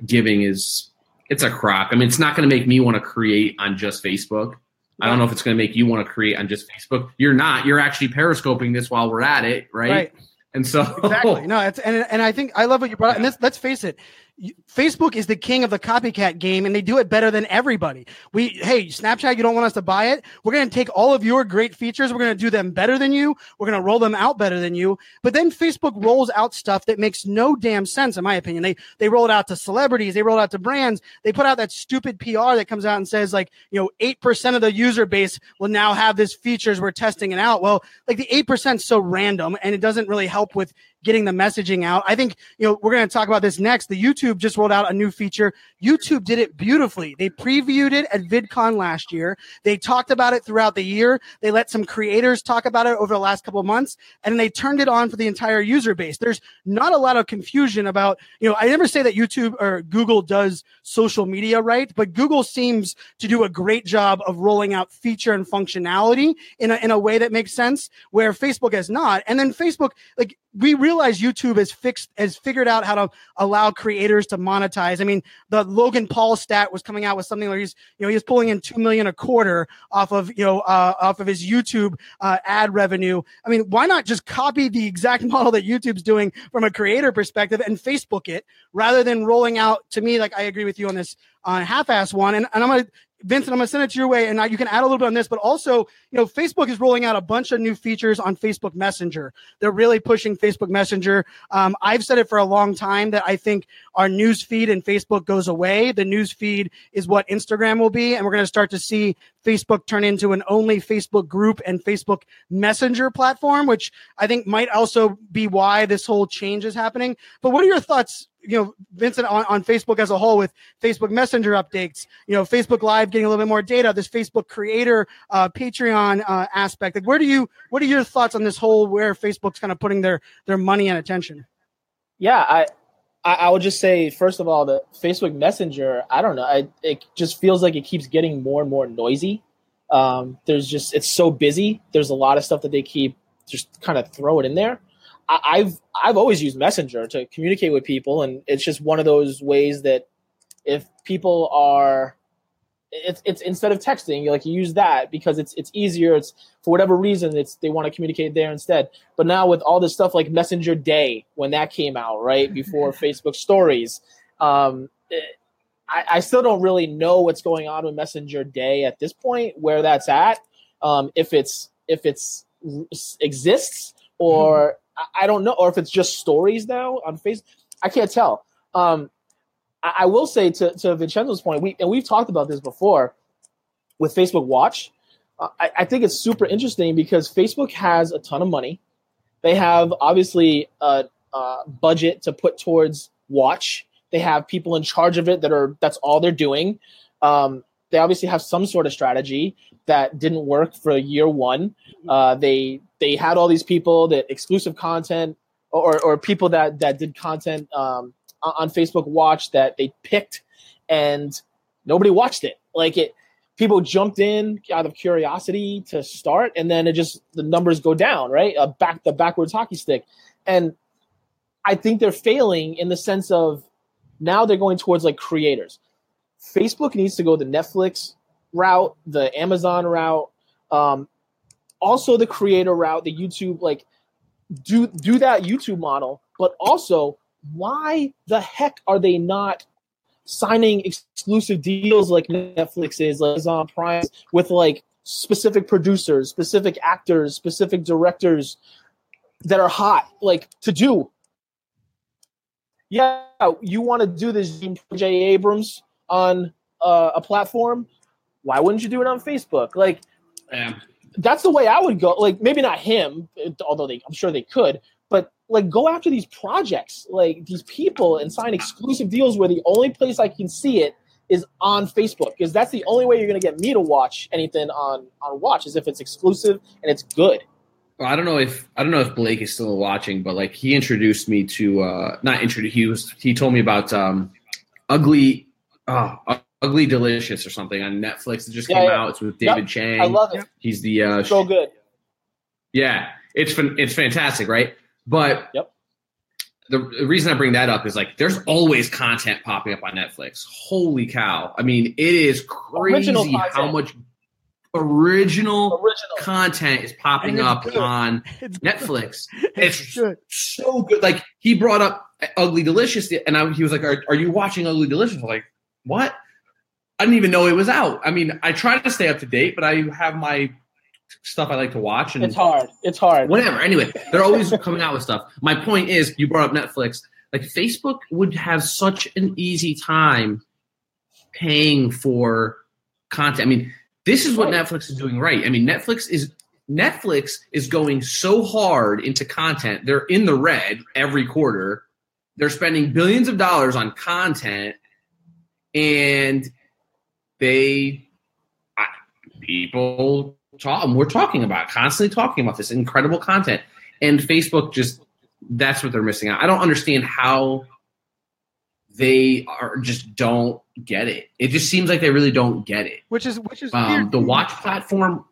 giving is it's a crock. I mean, it's not going to make me want to create on just Facebook. I don't know if it's going to make you want to create on just Facebook. You're not. You're actually periscoping this while we're at it, right? Right. And so exactly no it's and, and i think i love what you brought up and this, let's face it Facebook is the king of the copycat game and they do it better than everybody. We, hey, Snapchat, you don't want us to buy it. We're going to take all of your great features. We're going to do them better than you. We're going to roll them out better than you. But then Facebook rolls out stuff that makes no damn sense, in my opinion. They, they roll it out to celebrities. They roll it out to brands. They put out that stupid PR that comes out and says like, you know, 8% of the user base will now have this features we're testing it out. Well, like the 8% is so random and it doesn't really help with getting the messaging out. I think, you know, we're going to talk about this next. The YouTube just rolled out a new feature. YouTube did it beautifully. They previewed it at VidCon last year. They talked about it throughout the year. They let some creators talk about it over the last couple of months and they turned it on for the entire user base. There's not a lot of confusion about, you know, I never say that YouTube or Google does social media right, but Google seems to do a great job of rolling out feature and functionality in a, in a way that makes sense where Facebook has not. And then Facebook, like we realize YouTube has fixed has figured out how to allow creators to monetize. I mean, the Logan Paul stat was coming out with something where he's you know he's pulling in two million a quarter off of you know uh, off of his YouTube uh, ad revenue. I mean, why not just copy the exact model that YouTube's doing from a creator perspective and Facebook it rather than rolling out? To me, like I agree with you on this on uh, half-ass one, and, and I'm gonna Vincent, I'm going to send it to your way, and you can add a little bit on this. But also, you know, Facebook is rolling out a bunch of new features on Facebook Messenger. They're really pushing Facebook Messenger. Um, I've said it for a long time that I think our news feed in Facebook goes away. The news feed is what Instagram will be, and we're going to start to see Facebook turn into an only Facebook group and Facebook Messenger platform, which I think might also be why this whole change is happening. But what are your thoughts you know, Vincent on, on Facebook as a whole with Facebook Messenger updates, you know, Facebook Live getting a little bit more data, this Facebook creator, uh, Patreon uh, aspect. Like, where do you, what are your thoughts on this whole where Facebook's kind of putting their their money and attention? Yeah, I, I, I would just say first of all, the Facebook Messenger, I don't know, I, it just feels like it keeps getting more and more noisy. Um, there's just it's so busy. There's a lot of stuff that they keep just kind of throw it in there. I've I've always used Messenger to communicate with people, and it's just one of those ways that if people are it's it's instead of texting, like you use that because it's it's easier. It's for whatever reason, it's they want to communicate there instead. But now with all this stuff like Messenger Day, when that came out, right before Facebook Stories, um, it, I, I still don't really know what's going on with Messenger Day at this point, where that's at. Um, if it's if it's exists or I don't know, or if it's just stories now on Facebook. I can't tell. Um, I, I, will say to, to Vincenzo's point, we and we've talked about this before with Facebook Watch. Uh, I, I think it's super interesting because Facebook has a ton of money. They have obviously a, a budget to put towards Watch. They have people in charge of it that are that's all they're doing. Um, they obviously have some sort of strategy that didn't work for year one. Uh, they they had all these people that exclusive content or or people that that did content um, on Facebook Watch that they picked and nobody watched it. Like it, people jumped in out of curiosity to start, and then it just the numbers go down, right? Uh, back the backwards hockey stick, and I think they're failing in the sense of now they're going towards like creators. Facebook needs to go the Netflix route, the Amazon route, um, also the creator route, the YouTube like do do that YouTube model, but also why the heck are they not signing exclusive deals like Netflix is, like Amazon Prime, with like specific producers, specific actors, specific directors that are hot, like to do. Yeah, you want to do this J. Abrams on uh, a platform? Why wouldn't you do it on Facebook? Like, Yeah. that's the way I would go. Like, maybe not him, although they, I'm sure they could, like go after these projects, like these people, and sign exclusive deals where the only place I can see it is on Facebook because that's the only way you're going to get me to watch anything on on Watch is if it's exclusive and it's good. Well, I don't know if I don't know if Blake is still watching, but like he introduced me to uh not introduced he was he told me about um ugly oh, ugly delicious or something on Netflix. It just Yeah, came yeah. out. It's with Yep, David Chang. I love it. He's the uh So good. Yeah, it's it's fantastic, right? But Yep. the, the reason I bring that up is like there's always content popping up on Netflix. Holy cow! I mean, it is crazy how much original Original. content is popping up good. on It's Netflix. It's good. so good. Like he brought up Ugly Delicious, and I, he was like, are, "Are you watching Ugly Delicious?" I was like, "What?" I didn't even know it was out. I mean, I try to stay up to date, but I have my stuff I like to watch, and It's hard. It's hard. whatever. Anyway, they're always coming out with stuff. My point is, you brought up Netflix. Like Facebook would have such an easy time paying for content. I mean, this is what Right. Netflix is doing right. I mean, Netflix is Netflix is going so hard into content. They're in the red every quarter. They're spending billions of dollars on content, and they people talk. We're talking about constantly talking about this incredible content, and Facebook just that's what they're missing out. I don't understand how they are just don't get it. It just seems like they really don't get it. Which is which is Um, weird. the watch platform.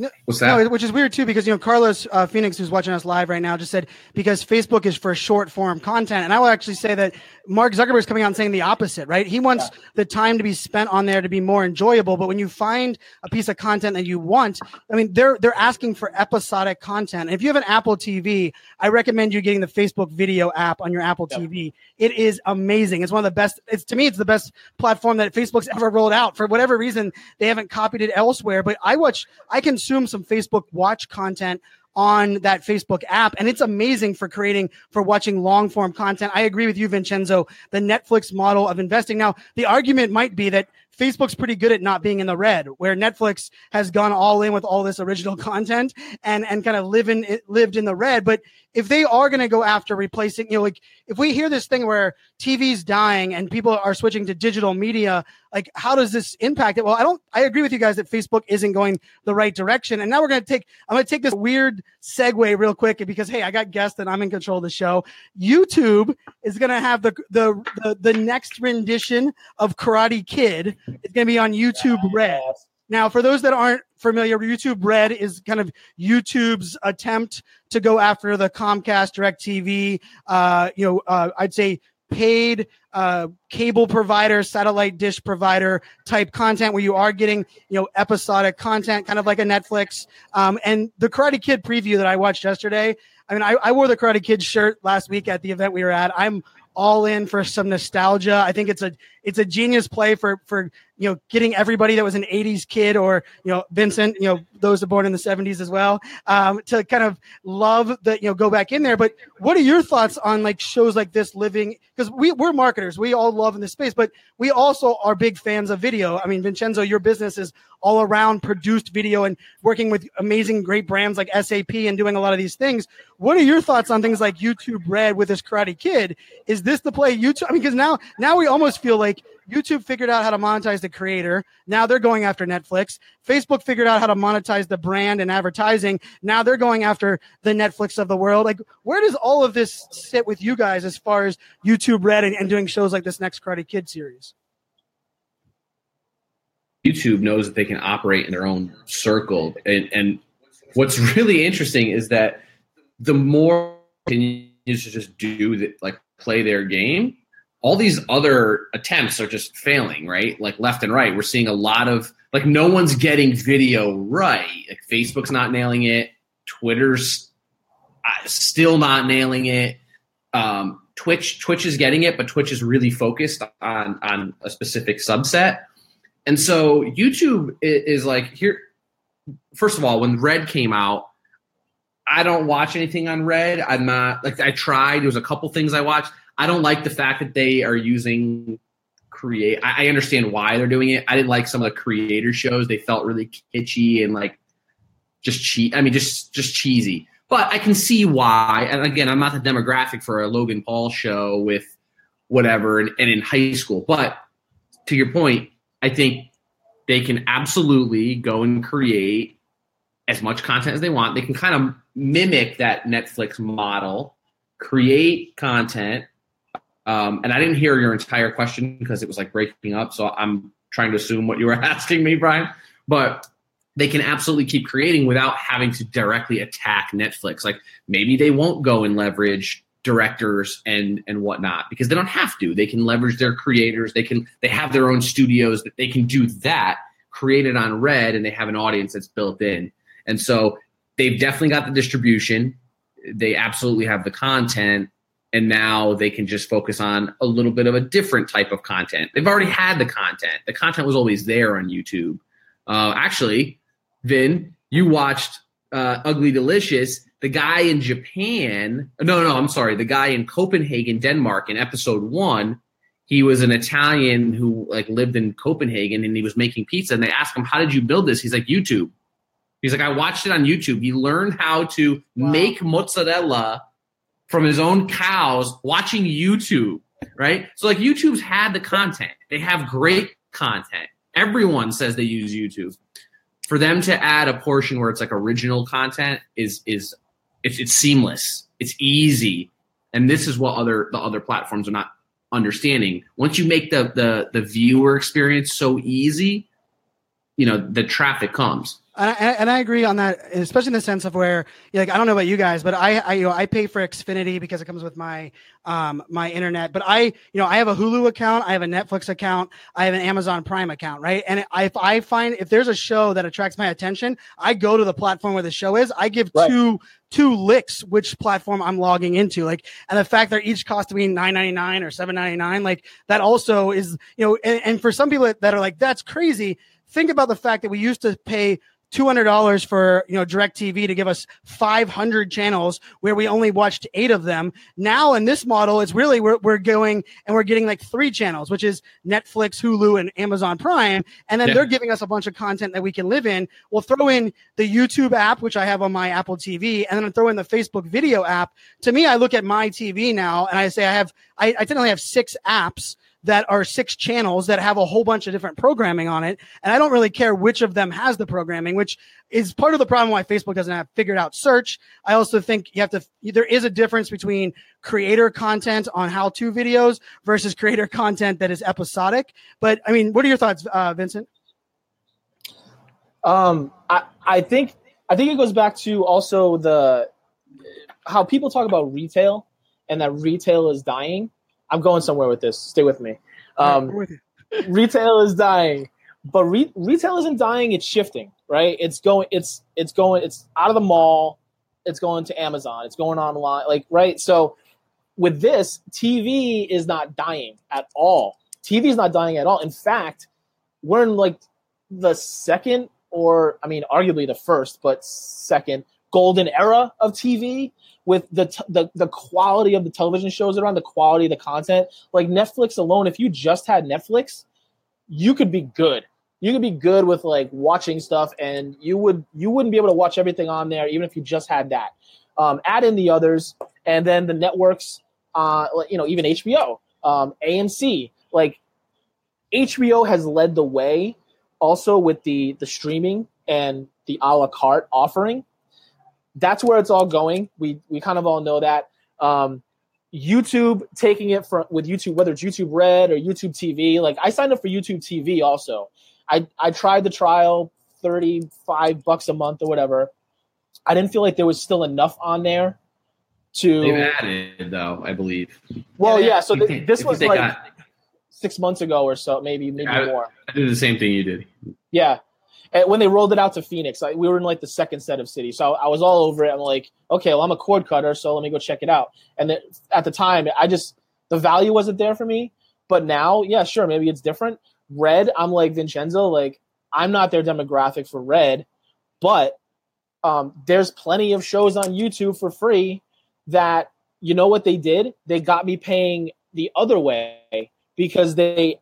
No- What's that? No, which is weird too, because you know Carlos uh, Phoenix, who's watching us live right now, just said because Facebook is for short form content, and I will actually say that Mark Zuckerberg is coming out and saying the opposite, right? He wants the time to be spent on there to be more enjoyable, but when you find a piece of content that you want, I mean, they're they're asking for episodic content. And if you have an Apple TV, I recommend you getting the Facebook Video app on your Apple. TV. It is amazing. It's one of the best. It's to me, it's the best platform that Facebook's ever rolled out. For whatever reason, they haven't copied it elsewhere. But I watch, I consume some Facebook Watch content on that Facebook app, and it's amazing for creating for watching long form content. I agree with you, Vincenzo. The Netflix model of investing. Now, the argument might be that Facebook's pretty good at not being in the red, where Netflix has gone all in with all this original content and and kind of living lived in the red. But if they are going to go after replacing, you know, like if we hear this thing where TV's dying and people are switching to digital media, like how does this impact it? Well, I don't. I agree with you guys that Facebook isn't going the right direction. And now we're going to take. I'm going to take this weird segue real quick because hey, I got guests and I'm in control of the show. YouTube is going to have the the the, the next rendition of Karate Kid. It's going to be on YouTube Red. Now, for those that aren't familiar, YouTube Red is kind of YouTube's attempt to go after the Comcast DirecTV, uh, you know, uh, I'd say paid uh, cable provider, satellite dish provider type content where you are getting, you know, episodic content, kind of like a Netflix. Um, and the Karate Kid preview that I watched yesterday, I mean, I, I wore the Karate Kid shirt last week at the event we were at. I'm all in for some nostalgia. I think it's a it's a genius play for for you know getting everybody that was an 80s kid or you know Vincent, you know those that born in the 70s as well, um, to kind of love the you know go back in there. But what are your thoughts on like shows like this living? Because we we're marketers, we all love in this space, but we also are big fans of video. I mean, Vincenzo, your business is all around produced video and working with amazing great brands like SAP and doing a lot of these things. What are your thoughts on things like YouTube Red with this Karate Kid? Is this the play YouTube? I mean, because now now we almost feel like YouTube figured out how to monetize the creator. Now they're going after Netflix. Facebook figured out how to monetize the brand and advertising. Now they're going after the Netflix of the world. Like, where does all of this sit with you guys as far as YouTube Red and, and doing shows like this next Karate Kid series? YouTube knows that they can operate in their own circle. And, and what's really interesting is that the more continues to just do that, like play their game, all these other attempts are just failing, right? Like left and right. We're seeing a lot of like no one's getting video right. Like Facebook's not nailing it. Twitter's uh, still not nailing it. Um, Twitch Twitch is getting it, but Twitch is really focused on on a specific subset. And so YouTube is, is like here. First of all, when Red came out, I don't watch anything on Red. I'm not like I tried. There was a couple things I watched. I don't like the fact that they are using create. I, I understand why they're doing it. I didn't like some of the creator shows. They felt really kitschy and like just cheap. I mean, just just cheesy. But I can see why. And again, I'm not the demographic for a Logan Paul show with whatever and, and in high school. But to your point, I think they can absolutely go and create as much content as they want. They can kind of mimic that Netflix model, create content. Um, and I didn't hear your entire question because it was like breaking up. So I'm trying to assume what you were asking me, Brian. But they can absolutely keep creating without having to directly attack Netflix. Like maybe they won't go and leverage directors and and whatnot because they don't have to. They can leverage their creators. They can they have their own studios that they can do that, create it on Red, and they have an audience that's built in. And so they've definitely got the distribution. They absolutely have the content. And now they can just focus on a little bit of a different type of content. They've already had the content. The content was always there on YouTube. Uh, actually, Vin, you watched uh, Ugly Delicious. The guy in Japan, no, no, I'm sorry, the guy in Copenhagen, Denmark, in episode one, he was an Italian who like lived in Copenhagen and he was making pizza. And they asked him, "How did you build this?" He's like, "YouTube." He's like, I watched it on YouTube. He learned how to wow. make mozzarella from his own cows watching YouTube, right? So like YouTube's had the content. They have great content. Everyone says they use YouTube. For them to add a portion where it's like original content is is it's, it's seamless. It's easy. And this is what other the other platforms are not understanding. Once you make the the the viewer experience so easy, you know, the traffic comes and I, and I agree on that, especially in the sense of where, like, I don't know about you guys, but I, I, you know, I pay for Xfinity because it comes with my, um, my internet. But I, you know, I have a Hulu account, I have a Netflix account, I have an Amazon Prime account, right? And I, if I find if there's a show that attracts my attention, I go to the platform where the show is. I give right. two two licks which platform I'm logging into. Like, and the fact that each cost between nine ninety nine or seven ninety nine, like that also is, you know, and, and for some people that are like, that's crazy. Think about the fact that we used to pay $200 for, you know, DirecTV to give us 500 channels where we only watched eight of them. Now in this model, it's really, we're, we're going and we're getting like three channels, which is Netflix, Hulu, and Amazon Prime. And then yeah. they're giving us a bunch of content that we can live in. We'll throw in the YouTube app, which I have on my Apple TV, and then I throw in the Facebook video app. To me, I look at my TV now and I say I have, I, I to have six apps that are six channels that have a whole bunch of different programming on it. And I don't really care which of them has the programming, which is part of the problem why Facebook doesn't have figured out search. I also think you have to, there is a difference between creator content on how to videos versus creator content that is episodic. But I mean, what are your thoughts, uh, Vincent? Um, I, I think, I think it goes back to also the, how people talk about retail and that retail is dying I'm going somewhere with this. Stay with me. Um, with retail is dying, but re- retail isn't dying. It's shifting, right? It's going. It's it's going. It's out of the mall. It's going to Amazon. It's going online. Like right. So with this, TV is not dying at all. TV is not dying at all. In fact, we're in like the second, or I mean, arguably the first, but second golden era of TV with the, t- the the quality of the television shows around the quality of the content. Like Netflix alone, if you just had Netflix, you could be good. You could be good with like watching stuff, and you would you wouldn't be able to watch everything on there, even if you just had that. Um, add in the others, and then the networks, uh, you know, even HBO, um, AMC, like HBO has led the way also with the the streaming and the a la carte offering. That's where it's all going. We we kind of all know that. Um, YouTube taking it from with YouTube, whether it's YouTube Red or YouTube TV. Like I signed up for YouTube TV also. I I tried the trial, thirty five bucks a month or whatever. I didn't feel like there was still enough on there to. They've added though, I believe. Well, yeah. So th- this was like got- six months ago or so, maybe maybe I- more. I did the same thing you did. Yeah. When they rolled it out to Phoenix, I, we were in like the second set of cities. So I was all over it. I'm like, okay, well, I'm a cord cutter, so let me go check it out. And at the time, I just, the value wasn't there for me. But now, yeah, sure, maybe it's different. Red, I'm like Vincenzo, like, I'm not their demographic for Red, but um, there's plenty of shows on YouTube for free that, you know what they did? They got me paying the other way because they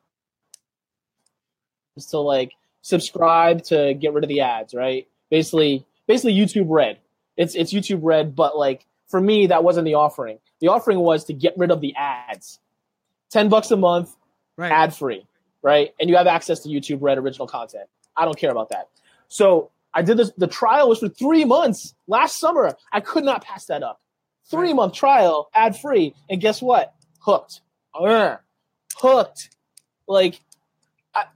to like subscribe to get rid of the ads, right? Basically, basically YouTube Red. It's it's YouTube Red, but like for me, that wasn't the offering. The offering was to get rid of the ads. Ten bucks a month, Right. ad free, right? And you have access to YouTube Red original content. I don't care about that. So I did this. The trial was for three months last summer. I could not pass that up. Three month trial, ad free, and guess what? Hooked. Ugh. hooked. Like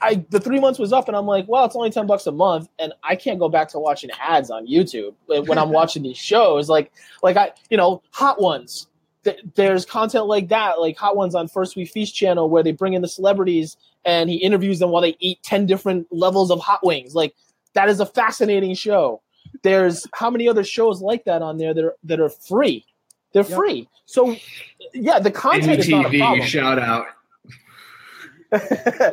I, I the three months was up, and I'm like, well, it's only ten bucks a month, and I can't go back to watching ads on YouTube like, when I'm watching these shows. Like, like I, you know, Hot Ones. Th- There's content like that, like Hot Ones on First We Feast channel, where they bring in the celebrities and he interviews them while they eat ten different levels of hot wings. Like, that is a fascinating show. There's how many other shows like that on there that are that are free. They're Yep. free. So, yeah, the content is not a problem. shout out.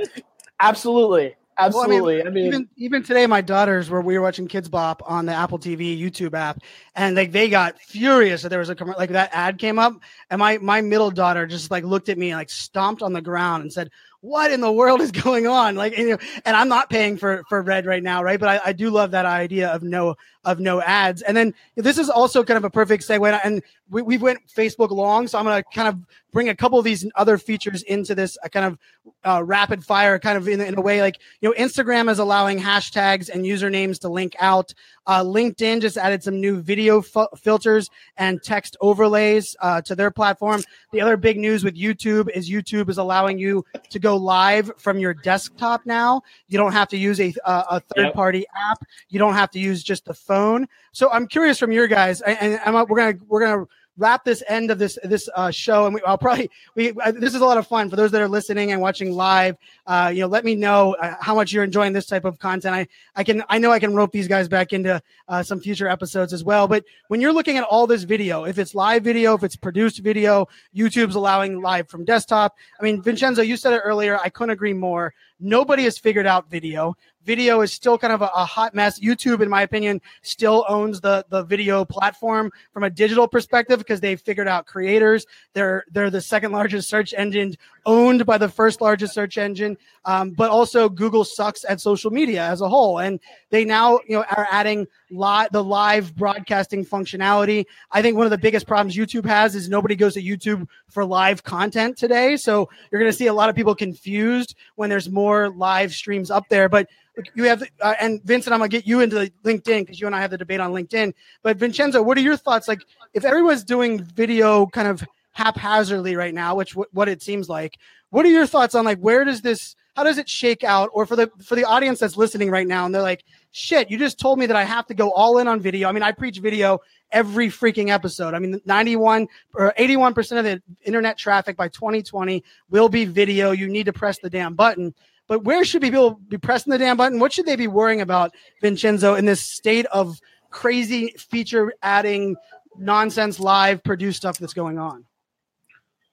Absolutely, Well, I mean, absolutely. I mean, even even today, my daughters were we were watching Kidz Bop on the Apple TV YouTube app, and like they got furious that there was a like that ad came up, and my my middle daughter just like looked at me and like stomped on the ground and said, "What in the world is going on?" Like, and, you know, and I'm not paying for for Red right now, right? But I, I do love that idea of no of no ads, and then this is also kind of a perfect segue, and we we went Facebook long, so I'm gonna kind of bring a couple of these other features into this uh, kind of uh, rapid fire kind of in, in a way like you know instagram is allowing hashtags and usernames to link out uh, linkedin just added some new video fu- filters and text overlays uh, to their platform the other big news with youtube is youtube is allowing you to go live from your desktop now. You don't have to use a, a, a third party app. You don't have to use just the phone. So i'm curious from your guys and, and I'm, we're gonna we're gonna wrap this end of this this uh, show and we, i'll probably we uh, this is a lot of fun for those that are listening and watching live. Uh, you know let me know uh, how much you're enjoying this type of content. I i can i know i can rope these guys back into uh, some future episodes as well but when you're looking at all this video if it's live video if it's produced video youtube's allowing live from desktop. I mean vincenzo you said it earlier i couldn't agree more. Nobody has figured out video video is still kind of a, a hot mess. Youtube in my opinion still owns the the video platform from a digital perspective because they've figured out creators. They're they're the second largest search engine owned by the first largest search engine um, but also google sucks at social media as a whole and they now you know are adding live the live broadcasting functionality i think one of the biggest problems youtube has is nobody goes to youtube for live content today so you're going to see a lot of people confused when there's more live streams up there but you have uh, and Vincent, I'm gonna get you into LinkedIn because you and I have the debate on LinkedIn. But Vincenzo, what are your thoughts? Like, if everyone's doing video kind of haphazardly right now, which w- what it seems like, what are your thoughts on like where does this? How does it shake out? Or for the for the audience that's listening right now, and they're like, "Shit, you just told me that I have to go all in on video." I mean, I preach video every freaking episode. I mean, 91 or 81 percent of the internet traffic by 2020 will be video. You need to press the damn button. But where should people be pressing the damn button? What should they be worrying about, Vincenzo, in this state of crazy feature adding nonsense live produced stuff that's going on?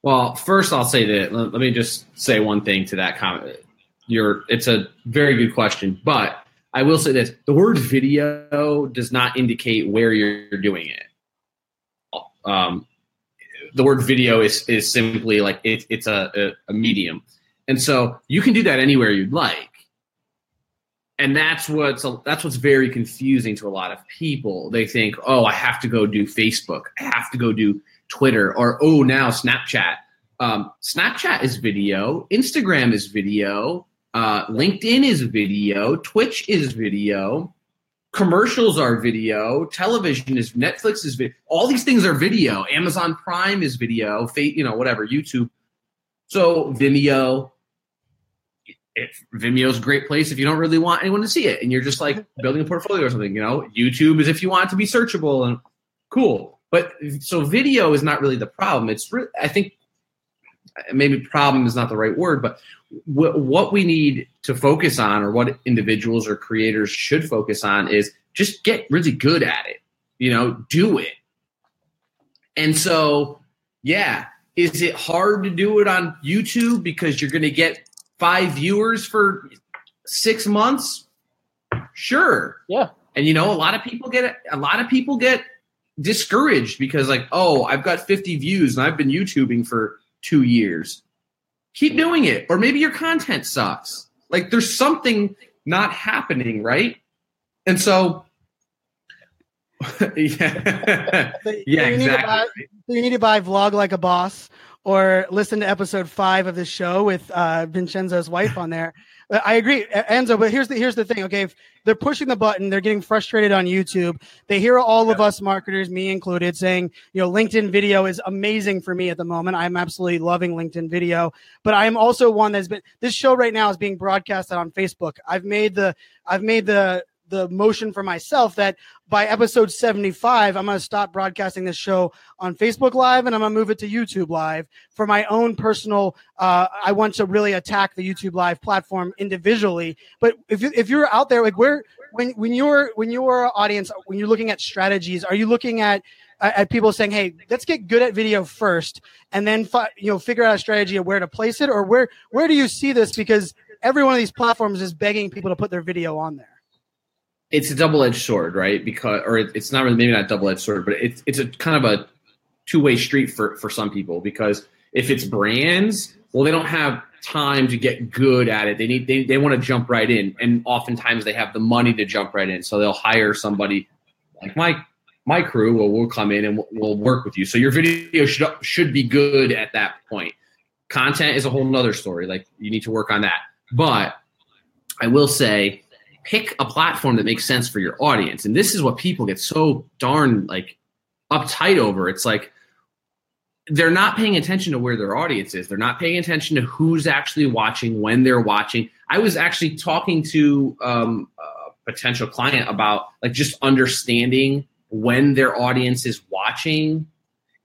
Well, first I'll say that. Let, let me just say one thing to that comment. You're, it's a very good question, but I will say this: the word video does not indicate where you're doing it. Um, the word video is is simply like it, it's a, a, a medium, and so you can do that anywhere you'd like. And that's what's that's what's very confusing to a lot of people. They think, oh, I have to go do Facebook, I have to go do Twitter, or oh, now Snapchat. Um, Snapchat is video, Instagram is video, Uh, LinkedIn is video. Twitch is video. Commercials are video. Television is Netflix is video. All these things are video. Amazon Prime is video. You know, whatever. YouTube. So Vimeo. If Vimeo's a great place if you don't really want anyone to see it, and you're just like building a portfolio or something. You know, YouTube is if you want it to be searchable and cool. But so video is not really the problem. It's re- I think maybe problem is not the right word, but w- what we need to focus on, or what individuals or creators should focus on, is just get really good at it. You know, do it. And so, yeah, is it hard to do it on YouTube because you're going to get five viewers for six months? Sure. Yeah. And you know, a lot of people get a lot of people get discouraged because like, oh, I've got 50 views and I've been YouTubing for two years. Keep doing it. Or maybe your content sucks. Like there's something not happening, right? And so yeah. So yeah, you exactly. buy- so you need to buy Vlog Like a Boss or listen to episode five of the show with uh, Vincenzo's wife on there. But I agree, Enzo. But here's the here's the thing. Okay, if they're pushing the button, they're getting frustrated on YouTube. They hear all of us marketers, me included, saying, you know, LinkedIn video is amazing for me at the moment. I'm absolutely loving LinkedIn video. But I am also one that's been this show right now is being broadcasted on Facebook. I've made the I've made the the motion for myself that by episode 75 i'm going to stop broadcasting this show on facebook live and i'm going to move it to youtube live. For my own personal uh, i want to really attack the youtube live platform individually. But if, you- if you're out there like where when when you're when your audience when you're looking at strategies are you looking at at people saying hey let's get good at video first and then fi- you know figure out a strategy of where to place it? Or where where do you see this? Because every one of these platforms is begging people to put their video on there it's a double-edged sword, right? Because, or it- it's not really maybe not a double-edged sword, but it's it's a kind of a two-way street for for some people. Because if it's brands, well, they don't have time to get good at it. They need they they want to jump right in, and oftentimes they have the money to jump right in, so they'll hire somebody like my my crew. Well, we'll come in and we'll, we'll work with you. So your video should should be good at that point. Content is a whole nother story. Like you need to work on that, but I will say pick a platform that makes sense for your audience. And this is what people get so darn like uptight over. It's like they're not paying attention to where their audience is. They're not paying attention to who's actually watching, when they're watching. I was actually talking to um, a potential client about like just understanding when their audience is watching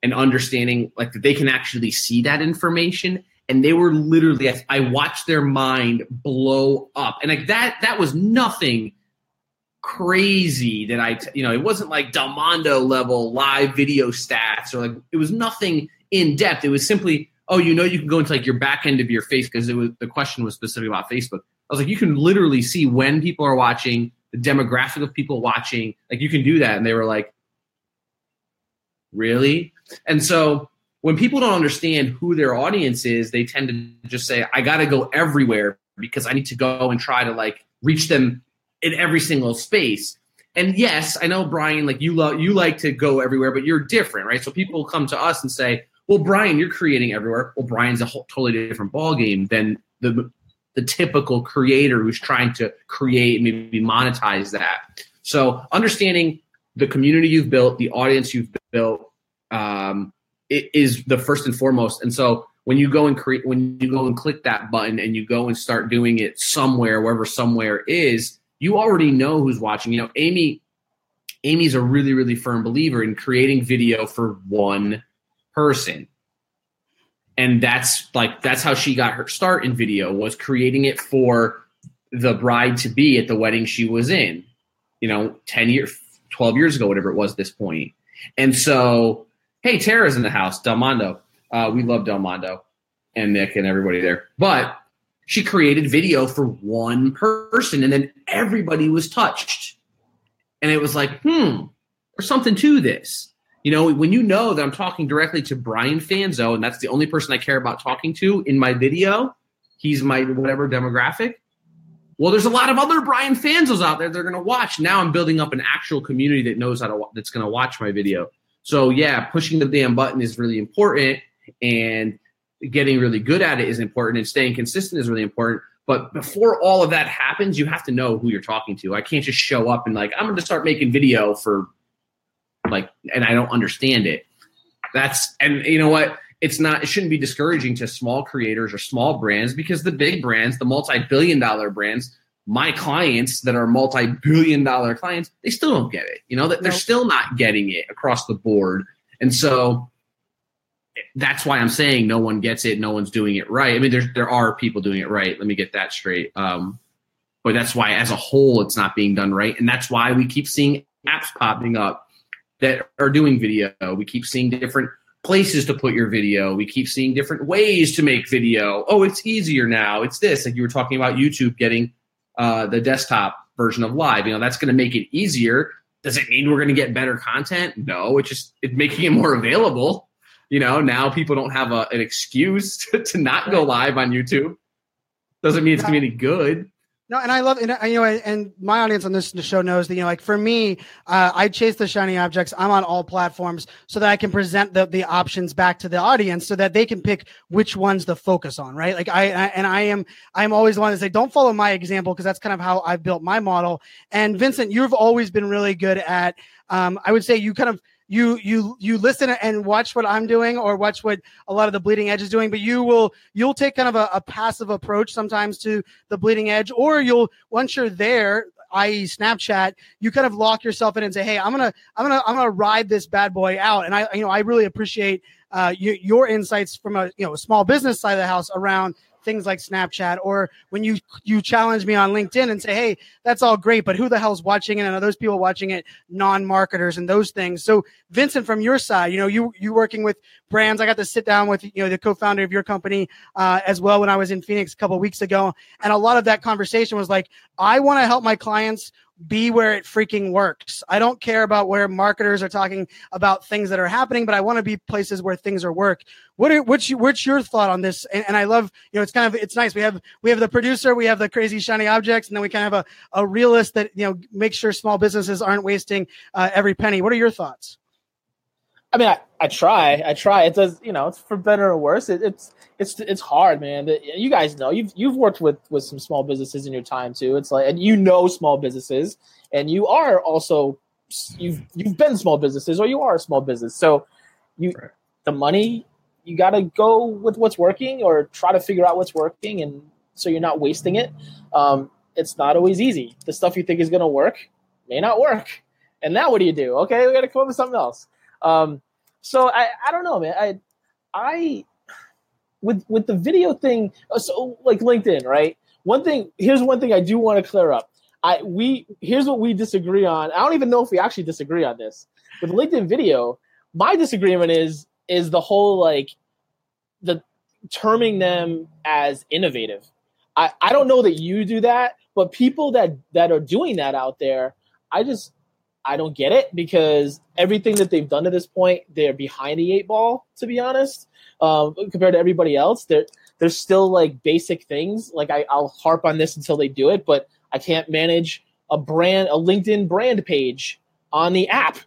and understanding like that they can actually see that information and they were literally I watched their mind blow up. And like that that was nothing crazy that I you know it wasn't like Delmondo level live video stats or like it was nothing in depth. It was simply oh you know you can go into like your back end of your face because it was the question was specific about Facebook. I was like you can literally see when people are watching the demographic of people watching like you can do that. And they were like really? And so when people don't understand who their audience is, they tend to just say, I got to go everywhere because I need to go and try to like reach them in every single space. And yes, I know Brian, like you love, you like to go everywhere, but you're different, right? So people come to us and say, well, Brian, you're creating everywhere. Well, Brian's a whole, totally different ballgame than the, the typical creator who's trying to create, maybe monetize that. So understanding the community you've built, the audience you've built, um, is the first and foremost. And so when you go and create, when you go and click that button and you go and start doing it somewhere, wherever somewhere is, you already know who's watching. You know, Amy, Amy's a really, really firm believer in creating video for one person. And that's like that's how she got her start in video was creating it for the bride to be at the wedding she was in, you know, 10 years, 12 years ago, whatever it was at this point. And so hey, Tara's in the house, Delmondo. Uh, we love Delmondo and Nick and everybody there. But she created video for one person, and then everybody was touched. And it was like, hmm, there's something to this. You know, when you know that I'm talking directly to Brian Fanzo, and that's the only person I care about talking to in my video, he's my whatever demographic. Well, there's a lot of other Brian Fanzos out there that are going to watch. Now I'm building up an actual community that knows how to that's going to watch my video. So yeah, pushing the damn button is really important, and getting really good at it is important, and staying consistent is really important. But before all of that happens, you have to know who you're talking to. I can't just show up and like I'm going to start making video for like, and I don't understand it. That's and you know what? It's not. It shouldn't be discouraging to small creators or small brands because the big brands, the multi-billion-dollar brands, my clients that are multi-billion-dollar clients, they still don't get it. You know that they're still not getting it across the board, and so that's why I'm saying no one gets it, no one's doing it right. I mean, there there are people doing it right. Let me get that straight. Um, but that's why, as a whole, it's not being done right, and that's why we keep seeing apps popping up that are doing video. We keep seeing different places to put your video. We keep seeing different ways to make video. Oh, it's easier now. It's this. Like you were talking about YouTube getting uh, the desktop version of live. You know, that's going to make it easier. Does it mean we're going to get better content? No, it's just it's making it more available. You know, now people don't have a, an excuse to, to not go live on YouTube. Doesn't mean it's going to be any good. No, and I love, and you know, and my audience on this show knows that you know, like for me, uh, I chase the shiny objects. I'm on all platforms so that I can present the the options back to the audience so that they can pick which ones to focus on, right? Like I, I and I am, I'm always the one to say, don't follow my example because that's kind of how I've built my model. And Vincent, you've always been really good at, um, I would say, you kind of you you you listen and watch what I'm doing or watch what a lot of the bleeding edge is doing, but you will you'll take kind of a, a passive approach sometimes to the bleeding edge, or you'll once you're there, i.e. Snapchat, you kind of lock yourself in and say, Hey, I'm gonna I'm gonna I'm gonna ride this bad boy out. And I you know I really appreciate uh, you, your insights from a you know a small business side of the house around things like Snapchat, or when you you challenge me on LinkedIn and say, "Hey, that's all great, but who the hell's watching it? And are those people watching it non-marketers and those things?" So, Vincent, from your side, you know, you you working with brands. I got to sit down with you know the co-founder of your company uh, as well when I was in Phoenix a couple weeks ago, and a lot of that conversation was like, I want to help my clients be where it freaking works. I don't care about where marketers are talking about things that are happening, but I want to be places where things are work. What are, what's your, what's your thought on this? And, and I love, you know, it's kind of, it's nice. We have, we have the producer, we have the crazy shiny objects, and then we kind of have a, a realist that, you know, makes sure small businesses aren't wasting uh, every penny. What are your thoughts? I mean, I, I try, I try. It does, you know, it's for better or worse. It, it's it's it's hard, man. You guys know you've you've worked with with some small businesses in your time too. It's like, and you know small businesses, and you are also you've you've been small businesses or you are a small business. So you Right. the money you got to go with what's working or try to figure out what's working, and so you're not wasting it. Um, it's not always easy. The stuff you think is going to work may not work, and now what do you do? Okay, we got to come up with something else. Um, so I, I don't know, man. I, I, with with the video thing, uh, so like LinkedIn, right? One thing, here's one thing I do want to clear up. I we here's what we disagree on. I don't even know if we actually disagree on this. With LinkedIn video, my disagreement is is the whole like the terming them as innovative. I, I don't know that you do that, but people that that are doing that out there, I just I don't get it because everything that they've done to this point, they're behind the eight ball. To be honest, um, compared to everybody else, they're they're still like basic things. Like I, I'll harp on this until they do it, but I can't manage a brand, a LinkedIn brand page on the app,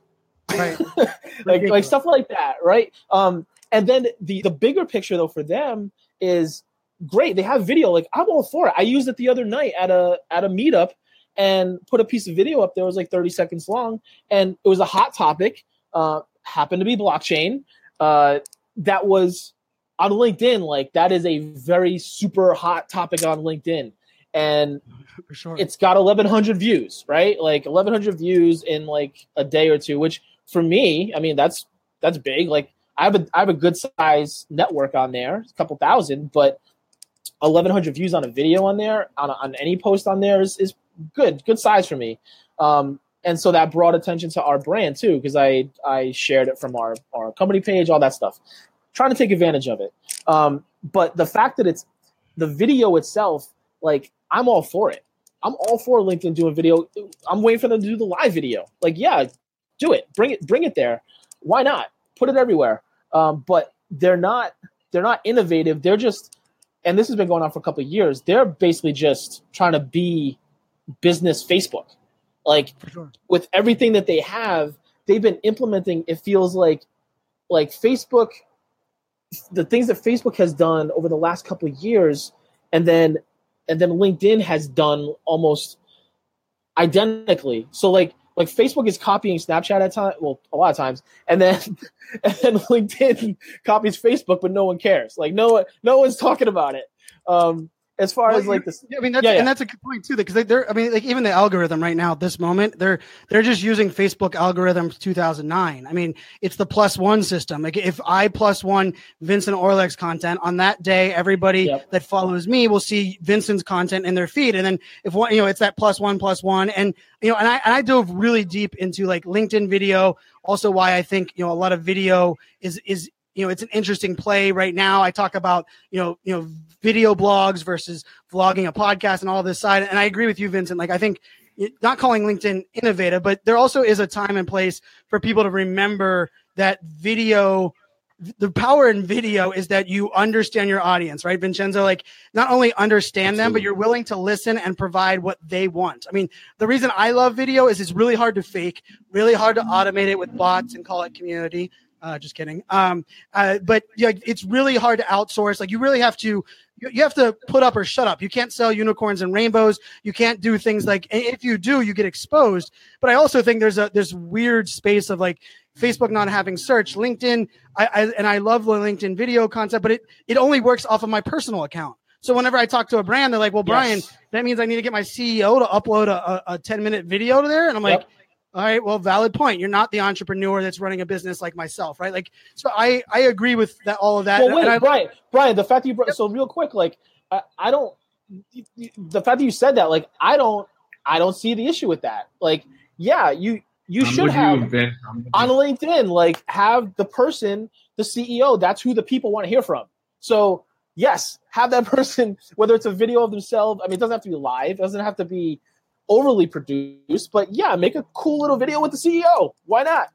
Right. like like stuff like that, right? Um, and then the the bigger picture though for them is great. They have video. Like I'm all for it. I used it the other night at a at a meetup and put a piece of video up there. It was like 30 seconds long, and it was a hot topic. Uh, happened to be blockchain. Uh, that was on LinkedIn. Like that is a very super hot topic on LinkedIn, and For sure. it's got 1100 views right like 1100 views in like a day or two which for me i mean that's that's big like i have a i have a good size network on there a couple thousand but 1100 views on a video on there on, on any post on there is, is good good size for me. Um and so that brought attention to our brand too because i i shared it from our our company page all that stuff. Trying to take advantage of it. Um but the fact that it's the video itself like i'm all for it. I'm all for linkedin doing video. I'm waiting for them to do the live video. Like yeah do it. Bring it bring it there. Why not? Put it everywhere. Um, but they're not they're not innovative. They're just and this has been going on for a couple years. They're basically just trying to be business facebook like sure. with everything that they have they've been implementing it feels like like facebook the things that facebook has done over the last couple of years and then and then LinkedIn has done almost identically. So like like Facebook is copying Snapchat at time, well, a lot of times, and then and then LinkedIn copies Facebook, but no one cares. Like no one, no one's talking about it. Um, as far Well, as like this, I mean, that's Yeah, yeah. and that's a good point too, because they're. I mean, like even the algorithm right now, at this moment, they're they're just using Facebook algorithm 2009. I mean, it's the plus one system. Like if I plus one Vincent Orleck's content on that day, everybody Yep. that follows me will see Vincent's content in their feed, and then if one, you know, it's that plus one plus one, and you know, and I and I dove really deep into like LinkedIn video. Also, why I think you know a lot of video is is you know it's an interesting play right now. I talk about you know you know video blogs versus vlogging a podcast and all this side. And I agree with you, Vincent. Like I think not calling LinkedIn innovative, but there also is a time and place for people to remember that video. The power in video is that you understand your audience, right, Vincenzo? Like not only understand them, but you're willing to listen and provide what they want. I mean, the reason I love video is it's really hard to fake, really hard to mm-hmm. automate it with bots and call it community. Uh, just kidding. Um, uh, but yeah, it's really hard to outsource. Like you really have to, you, have to put up or shut up. You can't sell unicorns and rainbows. You can't do things like, if you do, you get exposed. But I also think there's a this weird space of like Facebook not having search, LinkedIn. I, I and I love the LinkedIn video concept, but it it only works off of my personal account. So whenever I talk to a brand, they're like, "Well, Brian, Yes. that means I need to get my CEO to upload a, a, a 10 minute video to there. And I'm like, Yep. All right, well, valid point. You're not the entrepreneur that's running a business like myself, right? Like, so I, I agree with that, all of that. well, wait, and I, Brian, Brian, the fact that you brought so real quick, like I, I don't, the fact that you said that, like I don't, I don't see the issue with that. Like, yeah, you you I'm should have you, Vin. I'm with on. LinkedIn, like have the person, the CEO, that's who the people want to hear from. So yes, have that person, whether it's a video of themselves. I mean, it doesn't have to be live, it doesn't have to be overly produced, but yeah, make a cool little video with the CEO. Why not?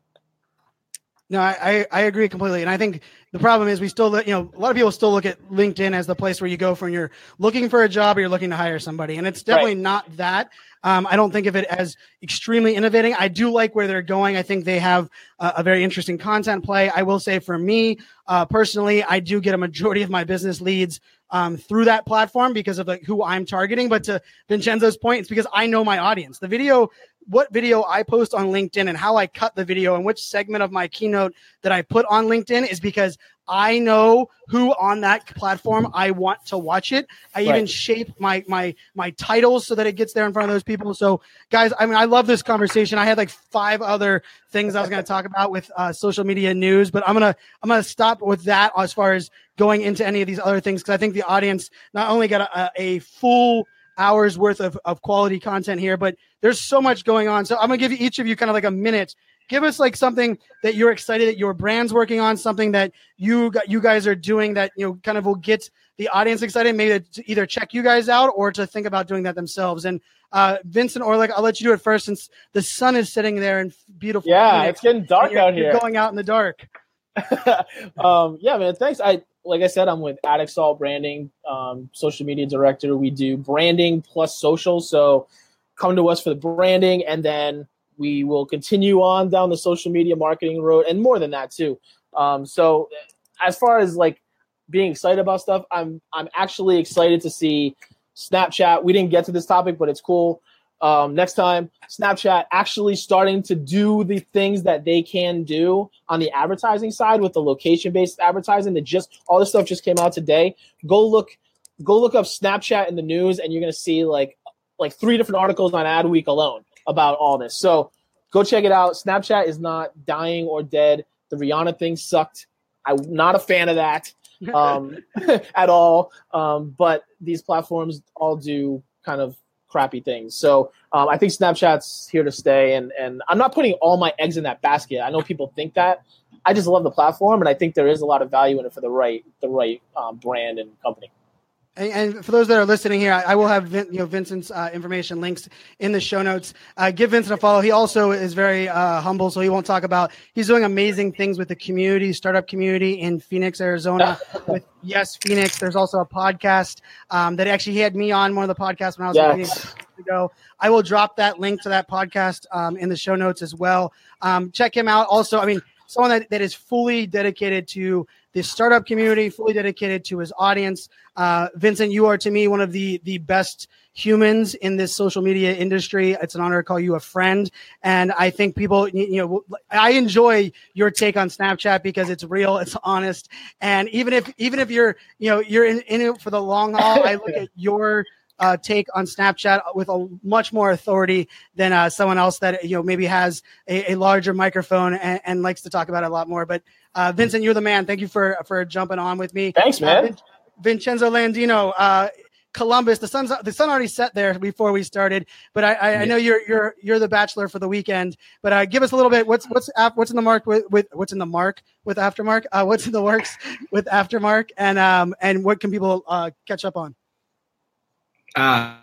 no, I, I, agree completely. And I think the problem is we still, you know, a lot of people still look at LinkedIn as the place where you go when you're looking for a job or you're looking to hire somebody. And it's definitely not that. Um, I don't think of it as extremely innovating. I do like where they're going. I think they have a, a very interesting content play. I will say for me uh, personally, I do get a majority of my business leads um, through that platform because of like who I'm targeting. But to Vincenzo's point, it's because I know my audience. The video, what video I post on LinkedIn and how I cut the video and which segment of my keynote that I put on LinkedIn is because I know who on that platform I want to watch it. I even shape my my my titles so that it gets there in front of those people. So, guys, I mean, I love this conversation. I had like five other things I was going to talk about with uh, social media news, but I'm gonna I'm gonna stop with that as far as going into any of these other things because I think the audience not only got a, a full hours worth of, of quality content here, but there's so much going on. So I'm gonna give each of you kind of like a minute. Give us like something that you're excited that your brand's working on, something that you you guys are doing that you know kind of will get the audience excited, maybe to either check you guys out or to think about doing that themselves. And uh, Vincent Orleck, I'll let you do it first since the sun is sitting there and beautiful. Yeah, Phoenix, it's getting dark out you're here. going out in the dark. um, yeah, man. Thanks. I like I said, I'm with Attic Salt Branding, um, social media director. We do branding plus social. So come to us for the branding, and then we will continue on down the social media marketing road, and more than that too. Um, so as far as like being excited about stuff, I'm I'm actually excited to see Snapchat. We didn't get to this topic, but it's cool. Um, next time, Snapchat actually starting to do the things that they can do on the advertising side with the location based advertising that just all this stuff just came out today. Go look, go look up Snapchat in the news, and you're gonna see like like three different articles on Adweek alone about all this. So go check it out. Snapchat is not dying or dead. The Rihanna thing sucked. I'm not a fan of that um, at all. Um, but these platforms all do kind of crappy things. So um, I think Snapchat's here to stay, and and I'm not putting all my eggs in that basket. I know people think that. I just love the platform, and I think there is a lot of value in it for the right the right um, brand and company. And, and for those that are listening here, I, I will have Vin, you know Vincent's uh, information links in the show notes. Uh, give Vincent a follow. He also is very uh, humble, so he won't talk about. He's doing amazing things with the community, startup community in Phoenix, Arizona. with Yes Phoenix, there's also a podcast um, that actually he had me on one of the podcasts when I was in Phoenix Yes. ago. I will drop that link to that podcast um, in the show notes as well. Um, check him out. Also, I mean, someone that, that is fully dedicated to startup community, fully dedicated to his audience. Uh, Vincent, you are to me one of the the best humans in this social media industry. It's an honor to call you a friend, and I think people, you know, I enjoy your take on Snapchat because it's real, it's honest, and even if even if you're, you know, you're in, in it for the long haul, I look at your uh, take on Snapchat with a much more authority than uh, someone else that you know maybe has a, a larger microphone and, and, likes to talk about it a lot more. But uh, Vincent, you're the man. Thank you for for jumping on with me. Thanks, man. Vin- Vincenzo Landino. Uh, Columbus. The sun's the sun already set there before we started, but I, I, I know you're you're you're the bachelor for the weekend. But uh, give us a little bit. What's what's what's in the mark with, with what's in the mark with Aftermarq? Uh, what's in the works with Aftermarq, and um and what can people uh, catch up on? Uh,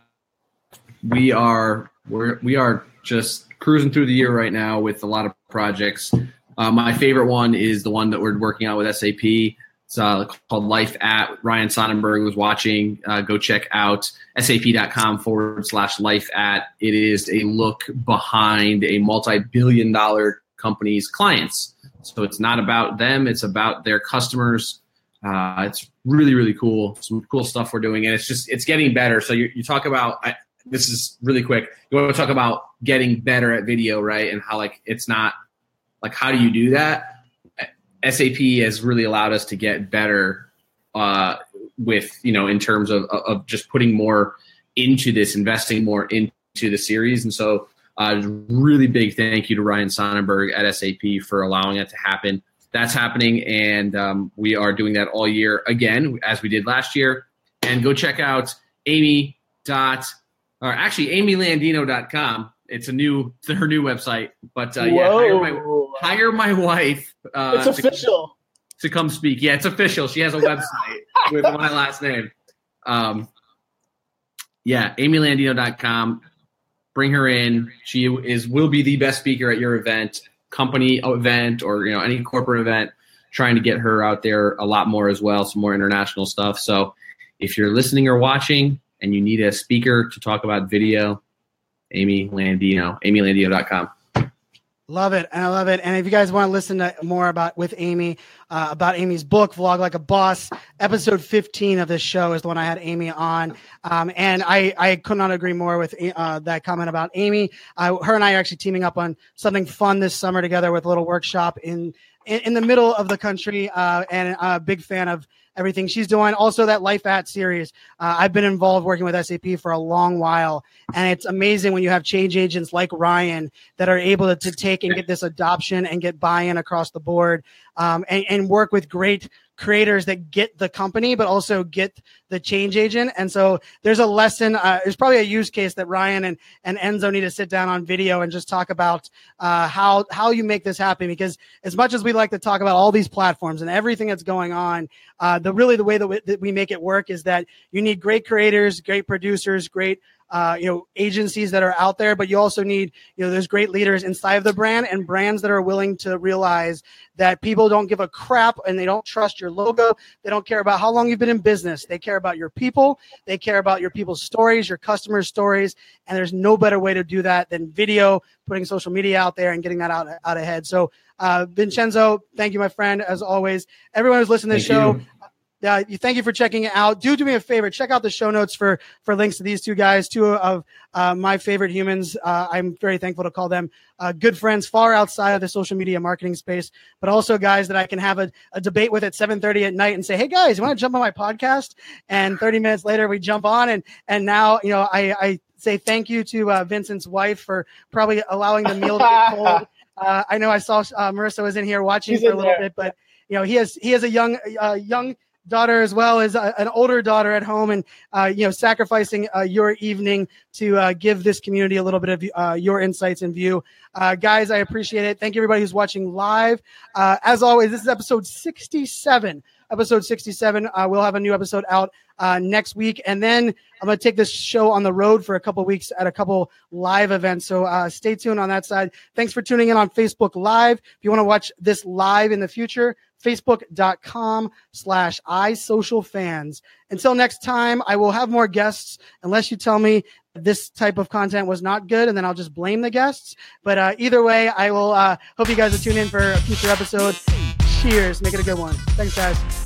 we are we're we are just cruising through the year right now with a lot of projects. Uh, my favorite one is the one that we're working on with SAP. It's uh, called Life at Ryan Sonnenberg was watching. Uh, go check out sap.com forward slash life at. It is a look behind a multi billion dollar company's clients. So it's not about them, it's about their customers. Uh, it's really, really cool. Some cool stuff we're doing. And it's just, it's getting better. So you, you talk about, I, this is really quick. You want to talk about getting better at video, right? And how like it's not like how do you do that? SAP has really allowed us to get better uh, with you know in terms of of just putting more into this, investing more into the series, and so uh, really big thank you to Ryan Sonnenberg at SAP for allowing it to happen. That's happening, and um, we are doing that all year again as we did last year. And go check out Amy dot or actually amylandino.com. It's a new her new website, but uh, yeah, hire my, hire my wife uh, it's official. To, to, come speak. Yeah, it's official. She has a website with my last name. Um, yeah, amylandino.com. Bring her in. She is will be the best speaker at your event, company event, or you know any corporate event. Trying to get her out there a lot more as well, some more international stuff. So, if you're listening or watching and you need a speaker to talk about video, Amy Landino, amylandino.com. Love it. And I love it. And if you guys want to listen to more about with Amy, uh, about Amy's book, Vlog Like a Boss, episode 15 of this show is the one I had Amy on. Um, and I, I could not agree more with uh, that comment about Amy. Uh, her and I are actually teaming up on something fun this summer together with a little workshop in, in, in the middle of the country. Uh, and a big fan of everything she's doing. Also, that Life at series. Uh, I've been involved working with SAP for a long while, and it's amazing when you have change agents like Ryan that are able to, to take and get this adoption and get buy-in across the board, um, and, and work with great creators that get the company, but also get the change agent. And so there's a lesson. Uh, there's probably a use case that Ryan and, and Enzo need to sit down on video and just talk about uh, how how you make this happen. Because as much as we like to talk about all these platforms and everything that's going on, uh, the really the way that we, that we make it work is that you need great creators, great producers, great uh, you know agencies that are out there but you also need you know there's great leaders inside of the brand and brands that are willing to realize that people don't give a crap and they don't trust your logo they don't care about how long you've been in business they care about your people they care about your people's stories your customers stories and there's no better way to do that than video putting social media out there and getting that out out ahead so uh, Vincenzo, thank you, my friend, as always. Everyone who's listening to the show, you. Uh, thank you for checking it out. Do do me a favor, check out the show notes for for links to these two guys, two of uh, my favorite humans. Uh, I'm very thankful to call them uh, good friends, far outside of the social media marketing space, but also guys that I can have a, a debate with at 7:30 at night and say, "Hey guys, you want to jump on my podcast?" And 30 minutes later, we jump on, and and now you know I, I say thank you to uh, Vincent's wife for probably allowing the meal to get cold. Uh, I know I saw Marissa was in here watching She's for a little there. bit, but you know he has he has a young young daughter as well as a, an older daughter at home and uh, you know sacrificing uh, your evening to uh, give this community a little bit of uh, your insights and view. Uh, guys i appreciate it. Thank you everybody who's watching live. Uh, as always this is episode 67 episode 67 we'll have a new episode out next week. And then i'm going to take this show on the road for a couple weeks at a couple live events. So stay tuned on that side. Thanks for tuning in on facebook live. If you want to watch this live in the future facebook.com slash iSocialFanz. Until next time, I will have more guests unless you tell me this type of content was not good and then I'll just blame the guests. But uh, either way, I will uh, hope you guys will tune in for a future episode. Cheers. Make it a good one. Thanks, guys.